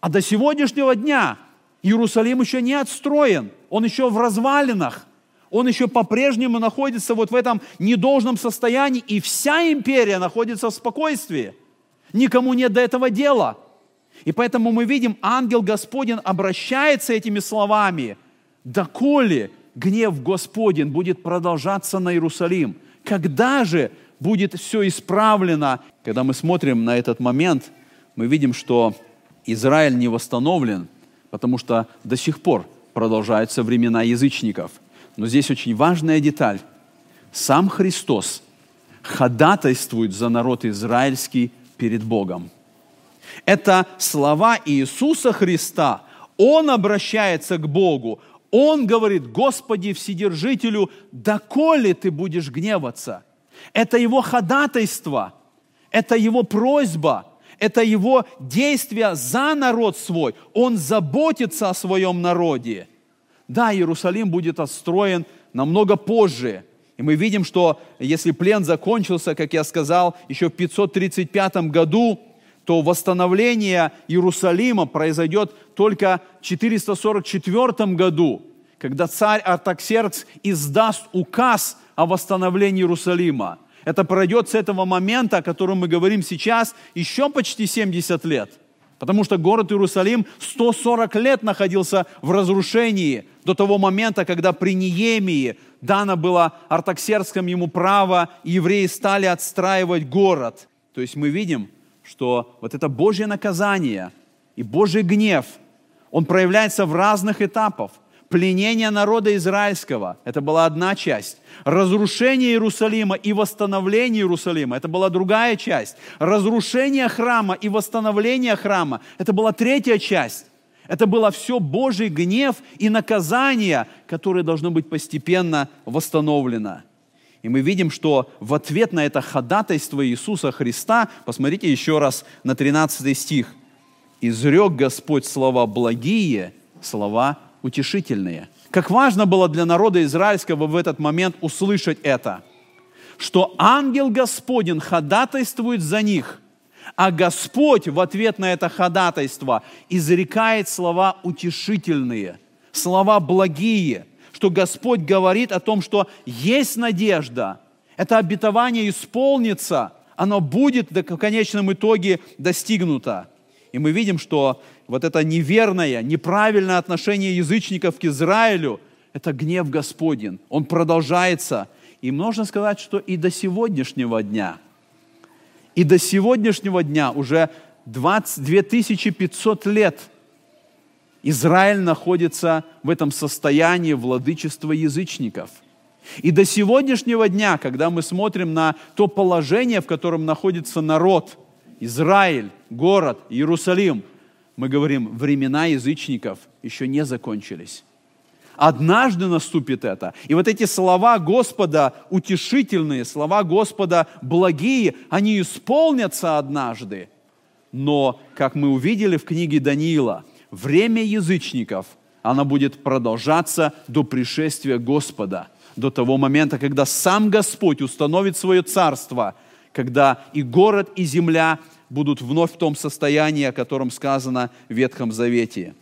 а до сегодняшнего дня Иерусалим еще не отстроен, он еще в развалинах, он еще по-прежнему находится вот в этом недолжном состоянии, и вся империя находится в спокойствии. Никому нет до этого дела. И поэтому мы видим, ангел Господень обращается этими словами. «Доколе гнев Господень будет продолжаться на Иерусалим? Когда же будет все исправлено? Когда мы смотрим на этот момент, мы видим, что Израиль не восстановлен, потому что до сих пор продолжаются времена язычников. Но здесь очень важная деталь. Сам Христос ходатайствует за народ израильский перед Богом. Это слова Иисуса Христа. Он обращается к Богу. Он говорит, Господи, Вседержителю, доколе ты будешь гневаться? Это его ходатайство, это его просьба, это его действие за народ свой. Он заботится о своем народе. Да, Иерусалим будет отстроен намного позже. И мы видим, что если плен закончился, как я сказал, еще в 535 году, то восстановление Иерусалима произойдет только в 444 году, когда царь Артаксеркс издаст указ о восстановлении Иерусалима. Это пройдет с этого момента, о котором мы говорим сейчас, еще почти 70 лет. Потому что город Иерусалим 140 лет находился в разрушении до того момента, когда при Неемии дано было Артаксеркском ему право, и евреи стали отстраивать город. То есть мы видим, что вот это Божье наказание и Божий гнев, он проявляется в разных этапах. Пленение народа израильского – это была одна часть. Разрушение Иерусалима и восстановление Иерусалима – это была другая часть. Разрушение храма и восстановление храма – это была третья часть. Это было все Божий гнев и наказание, которое должно быть постепенно восстановлено. И мы видим, что в ответ на это ходатайство Иисуса Христа, посмотрите еще раз на 13 стих, «Изрек Господь слова благие, слова утешительные». Как важно было для народа израильского в этот момент услышать это, что ангел Господень ходатайствует за них, а Господь в ответ на это ходатайство изрекает слова утешительные, слова благие – что Господь говорит о том, что есть надежда, это обетование исполнится, оно будет в конечном итоге достигнуто. И мы видим, что вот это неверное, неправильное отношение язычников к Израилю – это гнев Господень. Он продолжается. И можно сказать, что и до сегодняшнего дня, и до сегодняшнего дня уже 20, 2500 лет – Израиль находится в этом состоянии владычества язычников. И до сегодняшнего дня, когда мы смотрим на то положение, в котором находится народ, Израиль, город, Иерусалим, мы говорим, времена язычников еще не закончились. Однажды наступит это. И вот эти слова Господа утешительные, слова Господа благие, они исполнятся однажды. Но, как мы увидели в книге Даниила, время язычников, оно будет продолжаться до пришествия Господа, до того момента, когда сам Господь установит свое царство, когда и город, и земля будут вновь в том состоянии, о котором сказано в Ветхом Завете.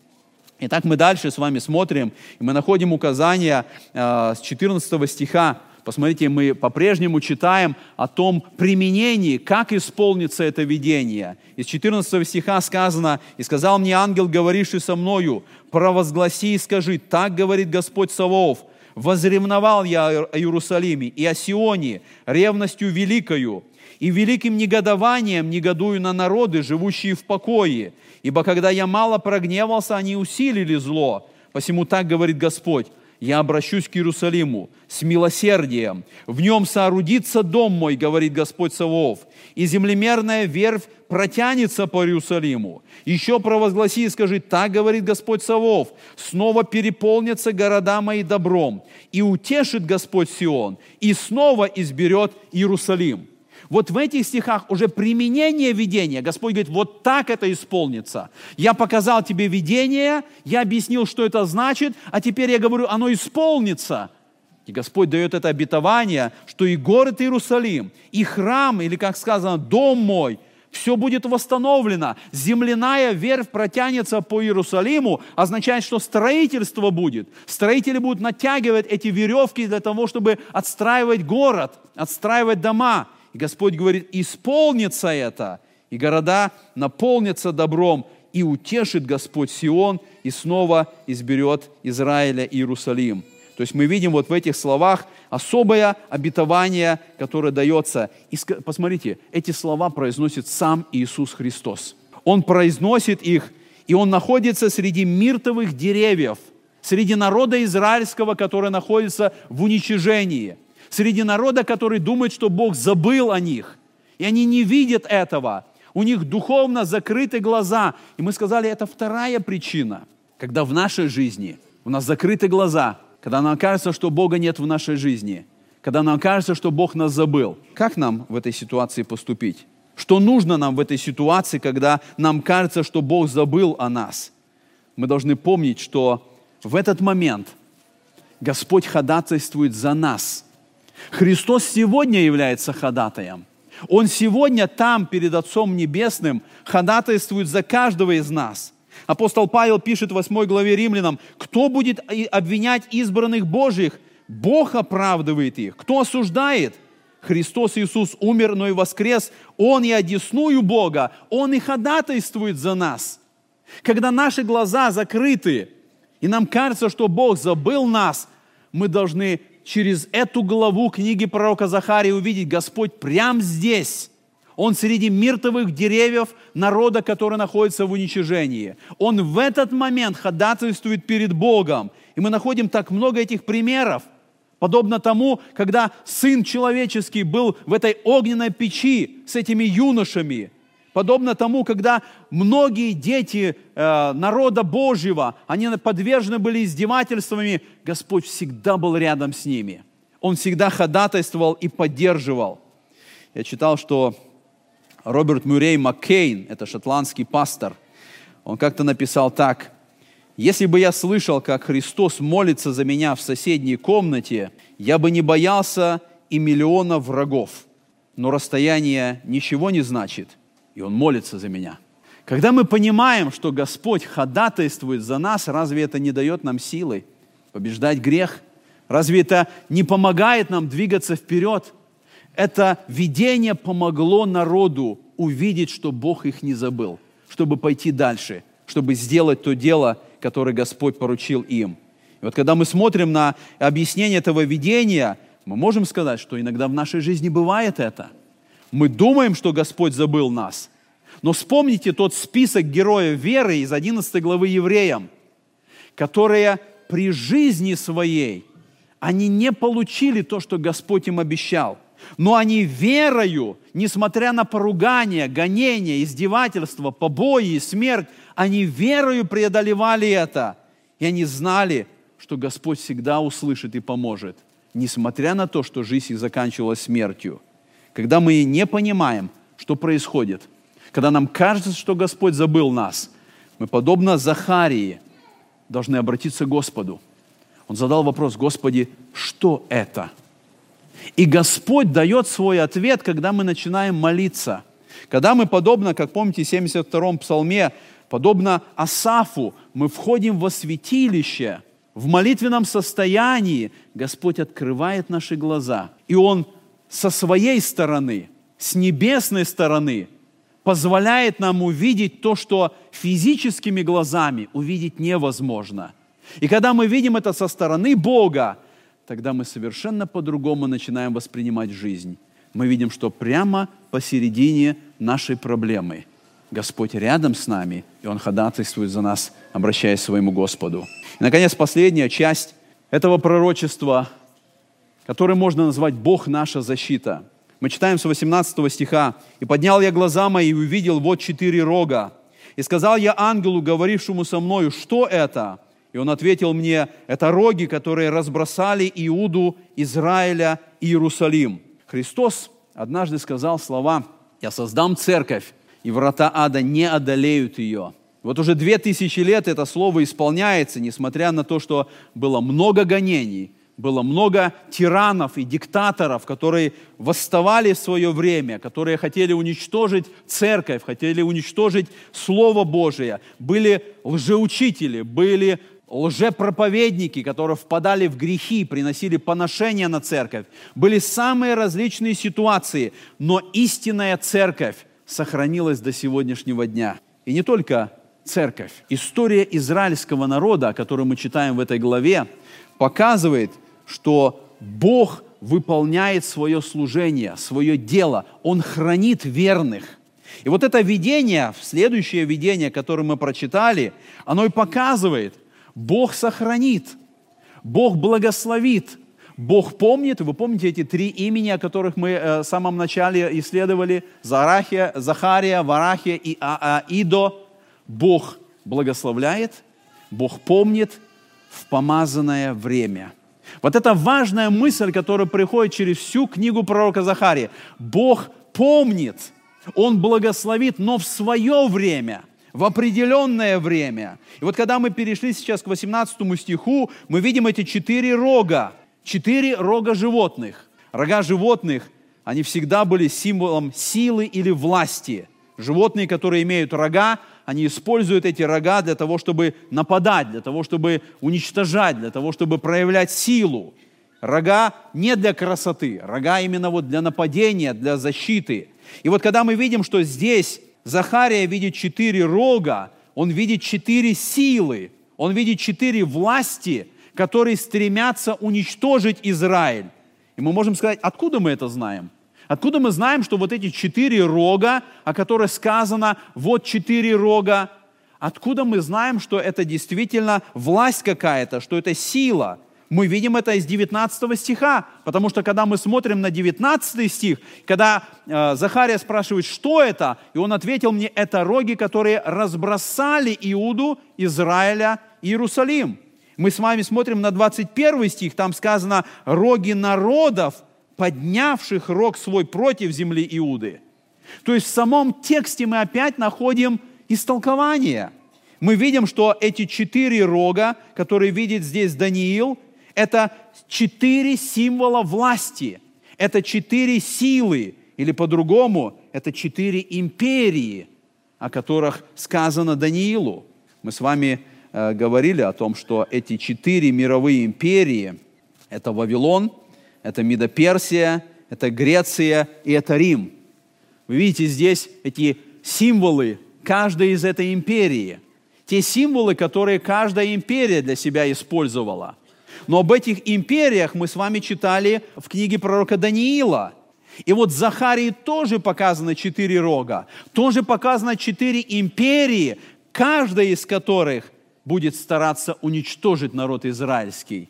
Итак, мы дальше с вами смотрим, и мы находим указания э, с 14 стиха Посмотрите, мы по-прежнему читаем о том применении, как исполнится это видение. Из 14 стиха сказано, «И сказал мне ангел, говоривший со мною, провозгласи и скажи, так говорит Господь Саваоф, возревновал я о Иерусалиме и о Сионе ревностью великою, и великим негодованием негодую на народы, живущие в покое. Ибо когда я мало прогневался, они усилили зло. Посему так говорит Господь, я обращусь к Иерусалиму с милосердием. В нем соорудится дом мой, говорит Господь Савов, и землемерная верфь протянется по Иерусалиму. Еще провозгласи и скажи, так говорит Господь Савов, снова переполнятся города мои добром, и утешит Господь Сион, и снова изберет Иерусалим. Вот в этих стихах уже применение видения. Господь говорит, вот так это исполнится. Я показал тебе видение, я объяснил, что это значит, а теперь я говорю, оно исполнится. И Господь дает это обетование, что и город Иерусалим, и храм, или, как сказано, дом мой, все будет восстановлено. Земляная верфь протянется по Иерусалиму, означает, что строительство будет. Строители будут натягивать эти веревки для того, чтобы отстраивать город, отстраивать дома. И Господь говорит, исполнится это, и города наполнятся добром, и утешит Господь Сион, и снова изберет Израиля и Иерусалим. То есть мы видим вот в этих словах особое обетование, которое дается. И посмотрите, эти слова произносит сам Иисус Христос. Он произносит их, и Он находится среди миртовых деревьев, среди народа израильского, который находится в уничижении, среди народа, который думает, что Бог забыл о них. И они не видят этого. У них духовно закрыты глаза. И мы сказали, это вторая причина, когда в нашей жизни у нас закрыты глаза – когда нам кажется, что Бога нет в нашей жизни, когда нам кажется, что Бог нас забыл, как нам в этой ситуации поступить? Что нужно нам в этой ситуации, когда нам кажется, что Бог забыл о нас? Мы должны помнить, что в этот момент Господь ходатайствует за нас. Христос сегодня является ходатаем. Он сегодня там, перед Отцом Небесным, ходатайствует за каждого из нас – Апостол Павел пишет в 8 главе римлянам, кто будет обвинять избранных Божьих? Бог оправдывает их. Кто осуждает? Христос Иисус умер, но и воскрес. Он и одесную Бога. Он и ходатайствует за нас. Когда наши глаза закрыты, и нам кажется, что Бог забыл нас, мы должны через эту главу книги пророка Захария увидеть Господь прямо здесь он среди миртовых деревьев народа, который находится в уничижении. Он в этот момент ходатайствует перед Богом. И мы находим так много этих примеров. Подобно тому, когда Сын Человеческий был в этой огненной печи с этими юношами. Подобно тому, когда многие дети э, народа Божьего, они подвержены были издевательствами, Господь всегда был рядом с ними. Он всегда ходатайствовал и поддерживал. Я читал, что Роберт Мюррей Маккейн, это шотландский пастор, он как-то написал так. «Если бы я слышал, как Христос молится за меня в соседней комнате, я бы не боялся и миллиона врагов. Но расстояние ничего не значит, и Он молится за меня». Когда мы понимаем, что Господь ходатайствует за нас, разве это не дает нам силы побеждать грех? Разве это не помогает нам двигаться вперед? это видение помогло народу увидеть, что Бог их не забыл, чтобы пойти дальше, чтобы сделать то дело, которое Господь поручил им. И вот когда мы смотрим на объяснение этого видения, мы можем сказать, что иногда в нашей жизни бывает это. Мы думаем, что Господь забыл нас. Но вспомните тот список героев веры из 11 главы Евреям, которые при жизни своей, они не получили то, что Господь им обещал – но они верою, несмотря на поругание, гонение, издевательство, побои и смерть, они верою преодолевали это. И они знали, что Господь всегда услышит и поможет, несмотря на то, что жизнь их заканчивалась смертью. Когда мы не понимаем, что происходит, когда нам кажется, что Господь забыл нас, мы, подобно Захарии, должны обратиться к Господу. Он задал вопрос, Господи, что это? – и Господь дает свой ответ, когда мы начинаем молиться. Когда мы, подобно, как помните, в 72-м псалме, подобно Асафу, мы входим во святилище, в молитвенном состоянии, Господь открывает наши глаза. И Он со своей стороны, с небесной стороны, позволяет нам увидеть то, что физическими глазами увидеть невозможно. И когда мы видим это со стороны Бога, тогда мы совершенно по-другому начинаем воспринимать жизнь. Мы видим, что прямо посередине нашей проблемы Господь рядом с нами, и Он ходатайствует за нас, обращаясь к своему Господу. И, наконец, последняя часть этого пророчества, которое можно назвать «Бог наша защита». Мы читаем с 18 стиха. «И поднял я глаза мои и увидел вот четыре рога. И сказал я ангелу, говорившему со мною, что это?» И он ответил мне, это роги, которые разбросали Иуду, Израиля и Иерусалим. Христос однажды сказал слова, я создам церковь, и врата ада не одолеют ее. Вот уже две тысячи лет это слово исполняется, несмотря на то, что было много гонений, было много тиранов и диктаторов, которые восставали в свое время, которые хотели уничтожить церковь, хотели уничтожить Слово Божие. Были лжеучители, были лжепроповедники, которые впадали в грехи, приносили поношения на церковь. Были самые различные ситуации, но истинная церковь сохранилась до сегодняшнего дня. И не только церковь. История израильского народа, которую мы читаем в этой главе, показывает, что Бог выполняет свое служение, свое дело. Он хранит верных. И вот это видение, следующее видение, которое мы прочитали, оно и показывает, Бог сохранит, Бог благословит, Бог помнит, вы помните эти три имени, о которых мы э, в самом начале исследовали, Зарахия, Захария, Варахия и а, а. Бог благословляет, Бог помнит в помазанное время. Вот это важная мысль, которая приходит через всю книгу пророка Захария. Бог помнит, Он благословит, но в свое время – в определенное время. И вот когда мы перешли сейчас к 18 стиху, мы видим эти четыре рога четыре рога животных. Рога животных, они всегда были символом силы или власти. Животные, которые имеют рога, они используют эти рога для того, чтобы нападать, для того, чтобы уничтожать, для того, чтобы проявлять силу. Рога не для красоты, рога именно вот для нападения, для защиты. И вот когда мы видим, что здесь Захария видит четыре рога, он видит четыре силы, он видит четыре власти – которые стремятся уничтожить Израиль. И мы можем сказать, откуда мы это знаем? Откуда мы знаем, что вот эти четыре рога, о которых сказано, вот четыре рога, откуда мы знаем, что это действительно власть какая-то, что это сила? Мы видим это из 19 стиха, потому что когда мы смотрим на 19 стих, когда э, Захария спрашивает, что это, и он ответил мне, это роги, которые разбросали Иуду, Израиля, Иерусалим. Мы с вами смотрим на 21 стих, там сказано «роги народов, поднявших рог свой против земли Иуды». То есть в самом тексте мы опять находим истолкование. Мы видим, что эти четыре рога, которые видит здесь Даниил, это четыре символа власти, это четыре силы, или по-другому, это четыре империи, о которых сказано Даниилу. Мы с вами Э, говорили о том, что эти четыре мировые империи – это Вавилон, это Медоперсия, это Греция и это Рим. Вы видите здесь эти символы каждой из этой империи. Те символы, которые каждая империя для себя использовала. Но об этих империях мы с вами читали в книге пророка Даниила. И вот Захарии тоже показано четыре рога, тоже показано четыре империи, каждая из которых будет стараться уничтожить народ израильский.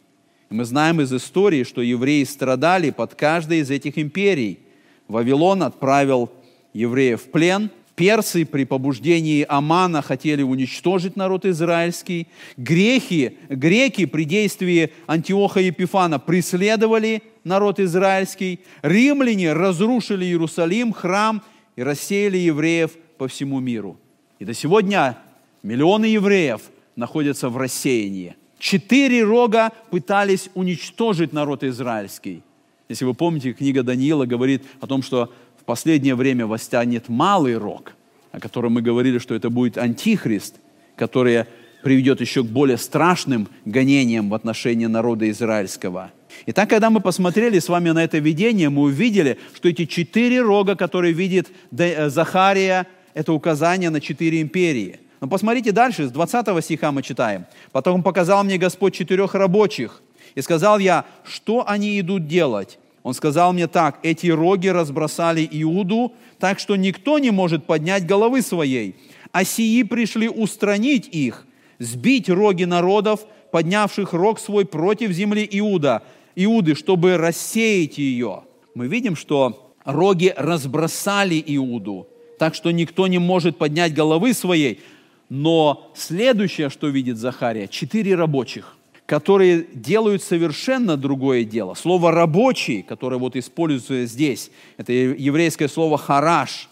И мы знаем из истории, что евреи страдали под каждой из этих империй. Вавилон отправил евреев в плен, персы при побуждении Амана хотели уничтожить народ израильский, греки, греки при действии Антиоха Епифана преследовали народ израильский, римляне разрушили Иерусалим, храм и рассеяли евреев по всему миру. И до сегодня миллионы евреев – находятся в рассеянии. Четыре рога пытались уничтожить народ израильский. Если вы помните, книга Даниила говорит о том, что в последнее время восстанет малый рог, о котором мы говорили, что это будет антихрист, который приведет еще к более страшным гонениям в отношении народа израильского. Итак, когда мы посмотрели с вами на это видение, мы увидели, что эти четыре рога, которые видит э, Захария, это указание на четыре империи – но посмотрите дальше, с 20 стиха мы читаем. «Потом показал мне Господь четырех рабочих, и сказал я, что они идут делать? Он сказал мне так, эти роги разбросали Иуду, так что никто не может поднять головы своей, а сии пришли устранить их, сбить роги народов, поднявших рог свой против земли Иуда, Иуды, чтобы рассеять ее. Мы видим, что роги разбросали Иуду, так что никто не может поднять головы своей, но следующее, что видит Захария, четыре рабочих, которые делают совершенно другое дело. Слово «рабочий», которое вот используется здесь, это еврейское слово «хараш».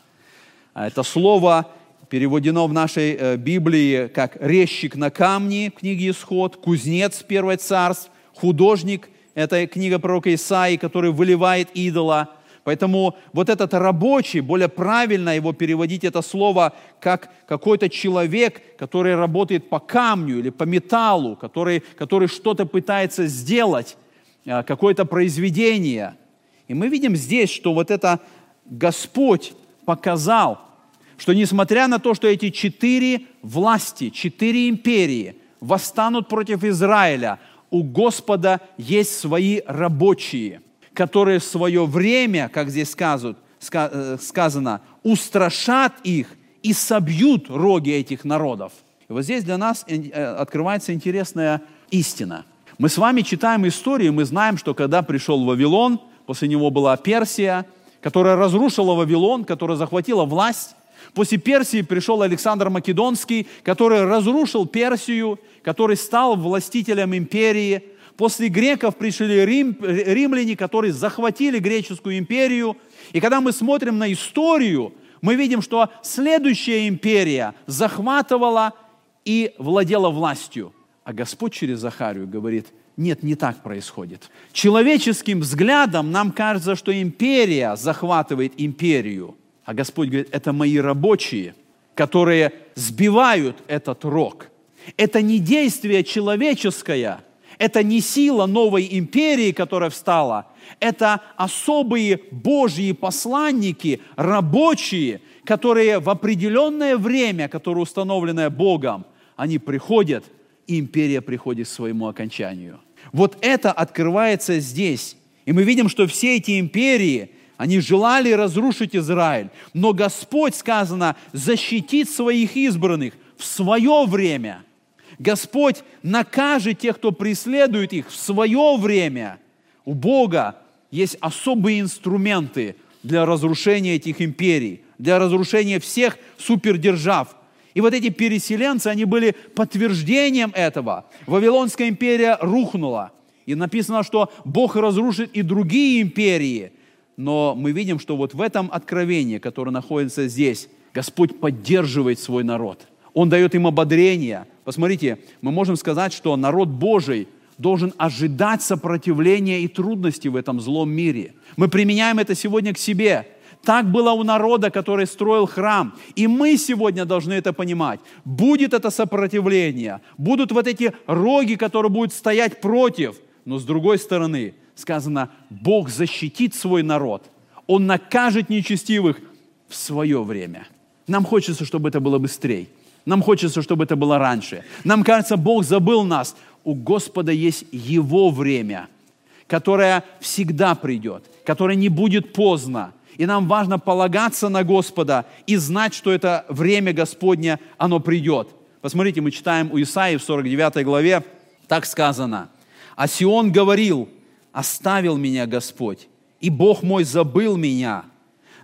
А это слово переведено в нашей э, Библии как «резчик на камне» в книге «Исход», «кузнец» первой царств, «художник» – это книга пророка Исаии, который выливает идола – Поэтому вот этот рабочий, более правильно его переводить это слово как какой-то человек, который работает по камню или по металлу, который, который что-то пытается сделать, а, какое-то произведение. И мы видим здесь, что вот это Господь показал, что несмотря на то, что эти четыре власти, четыре империи восстанут против Израиля, у Господа есть свои рабочие, которые в свое время, как здесь сказано, э, сказано устрашат их и собьют роги этих народов. И вот здесь для нас э, открывается интересная истина. Мы с вами читаем историю, мы знаем, что когда пришел Вавилон, после него была Персия, которая разрушила Вавилон, которая захватила власть. После Персии пришел Александр Македонский, который разрушил Персию, который стал властителем империи. После греков пришли рим, римляне, которые захватили греческую империю. И когда мы смотрим на историю, мы видим, что следующая империя захватывала и владела властью. А Господь через Захарию говорит, нет, не так происходит. Человеческим взглядом нам кажется, что империя захватывает империю. А Господь говорит, это мои рабочие, которые сбивают этот рог. Это не действие человеческое, это не сила новой империи, которая встала, это особые Божьи посланники, рабочие, которые в определенное время, которое установленное Богом, они приходят, и империя приходит к своему окончанию. Вот это открывается здесь. И мы видим, что все эти империи, они желали разрушить Израиль. Но Господь, сказано, защитит своих избранных в свое время. Господь накажет тех, кто преследует их в свое время. У Бога есть особые инструменты для разрушения этих империй, для разрушения всех супердержав. И вот эти переселенцы, они были подтверждением этого. Вавилонская империя рухнула. И написано, что Бог разрушит и другие империи. Но мы видим, что вот в этом откровении, которое находится здесь, Господь поддерживает свой народ. Он дает им ободрение. Посмотрите, мы можем сказать, что народ Божий – должен ожидать сопротивления и трудностей в этом злом мире. Мы применяем это сегодня к себе. Так было у народа, который строил храм. И мы сегодня должны это понимать. Будет это сопротивление, будут вот эти роги, которые будут стоять против. Но с другой стороны, сказано, Бог защитит свой народ. Он накажет нечестивых в свое время. Нам хочется, чтобы это было быстрее. Нам хочется, чтобы это было раньше. Нам кажется, Бог забыл нас у Господа есть Его время, которое всегда придет, которое не будет поздно. И нам важно полагаться на Господа и знать, что это время Господне, оно придет. Посмотрите, мы читаем у Исаии в 49 главе, так сказано. «А Сион говорил, оставил меня Господь, и Бог мой забыл меня.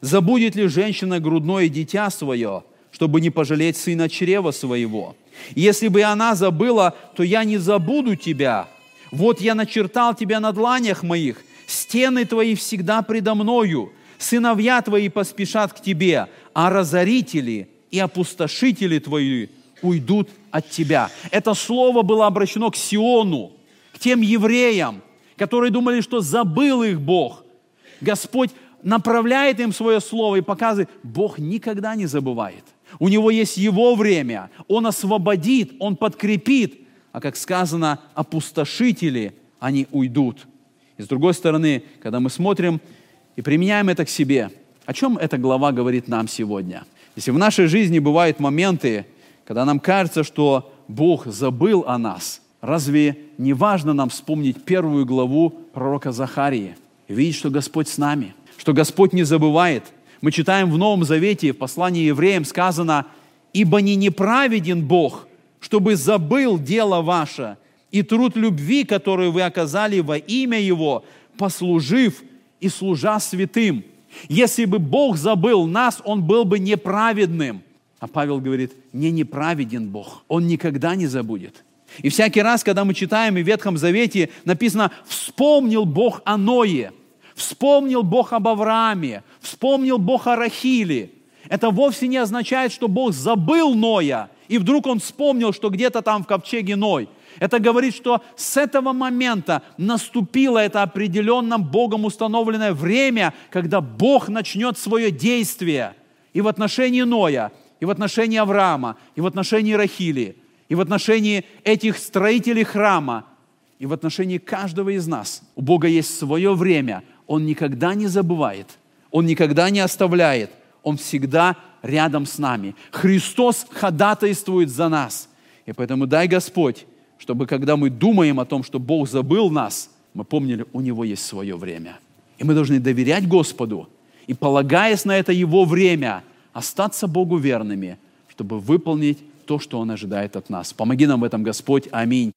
Забудет ли женщина грудное дитя свое, чтобы не пожалеть сына чрева своего?» Если бы она забыла, то я не забуду тебя. Вот я начертал тебя на дланях моих, стены твои всегда предо мною, сыновья твои поспешат к тебе, а разорители и опустошители твои уйдут от тебя. Это слово было обращено к Сиону, к тем евреям, которые думали, что забыл их Бог. Господь направляет им свое слово и показывает, Бог никогда не забывает – у него есть его время. Он освободит, он подкрепит. А как сказано, опустошители, они уйдут. И с другой стороны, когда мы смотрим и применяем это к себе, о чем эта глава говорит нам сегодня? Если в нашей жизни бывают моменты, когда нам кажется, что Бог забыл о нас, разве не важно нам вспомнить первую главу пророка Захарии и видеть, что Господь с нами, что Господь не забывает – мы читаем в Новом Завете, в послании евреям сказано, «Ибо не неправеден Бог, чтобы забыл дело ваше и труд любви, который вы оказали во имя Его, послужив и служа святым». Если бы Бог забыл нас, Он был бы неправедным. А Павел говорит, не неправеден Бог, Он никогда не забудет. И всякий раз, когда мы читаем в Ветхом Завете, написано «вспомнил Бог о Ное», Вспомнил Бог об Аврааме, вспомнил Бог о Рахиле. Это вовсе не означает, что Бог забыл Ноя, и вдруг он вспомнил, что где-то там в ковчеге Ной. Это говорит, что с этого момента наступило это определенным Богом установленное время, когда Бог начнет свое действие и в отношении Ноя, и в отношении Авраама, и в отношении Рахили, и в отношении этих строителей храма, и в отношении каждого из нас. У Бога есть свое время, он никогда не забывает, Он никогда не оставляет, Он всегда рядом с нами. Христос ходатайствует за нас. И поэтому дай Господь, чтобы когда мы думаем о том, что Бог забыл нас, мы помнили, у Него есть свое время. И мы должны доверять Господу и, полагаясь на это Его время, остаться Богу верными, чтобы выполнить то, что Он ожидает от нас. Помоги нам в этом, Господь. Аминь.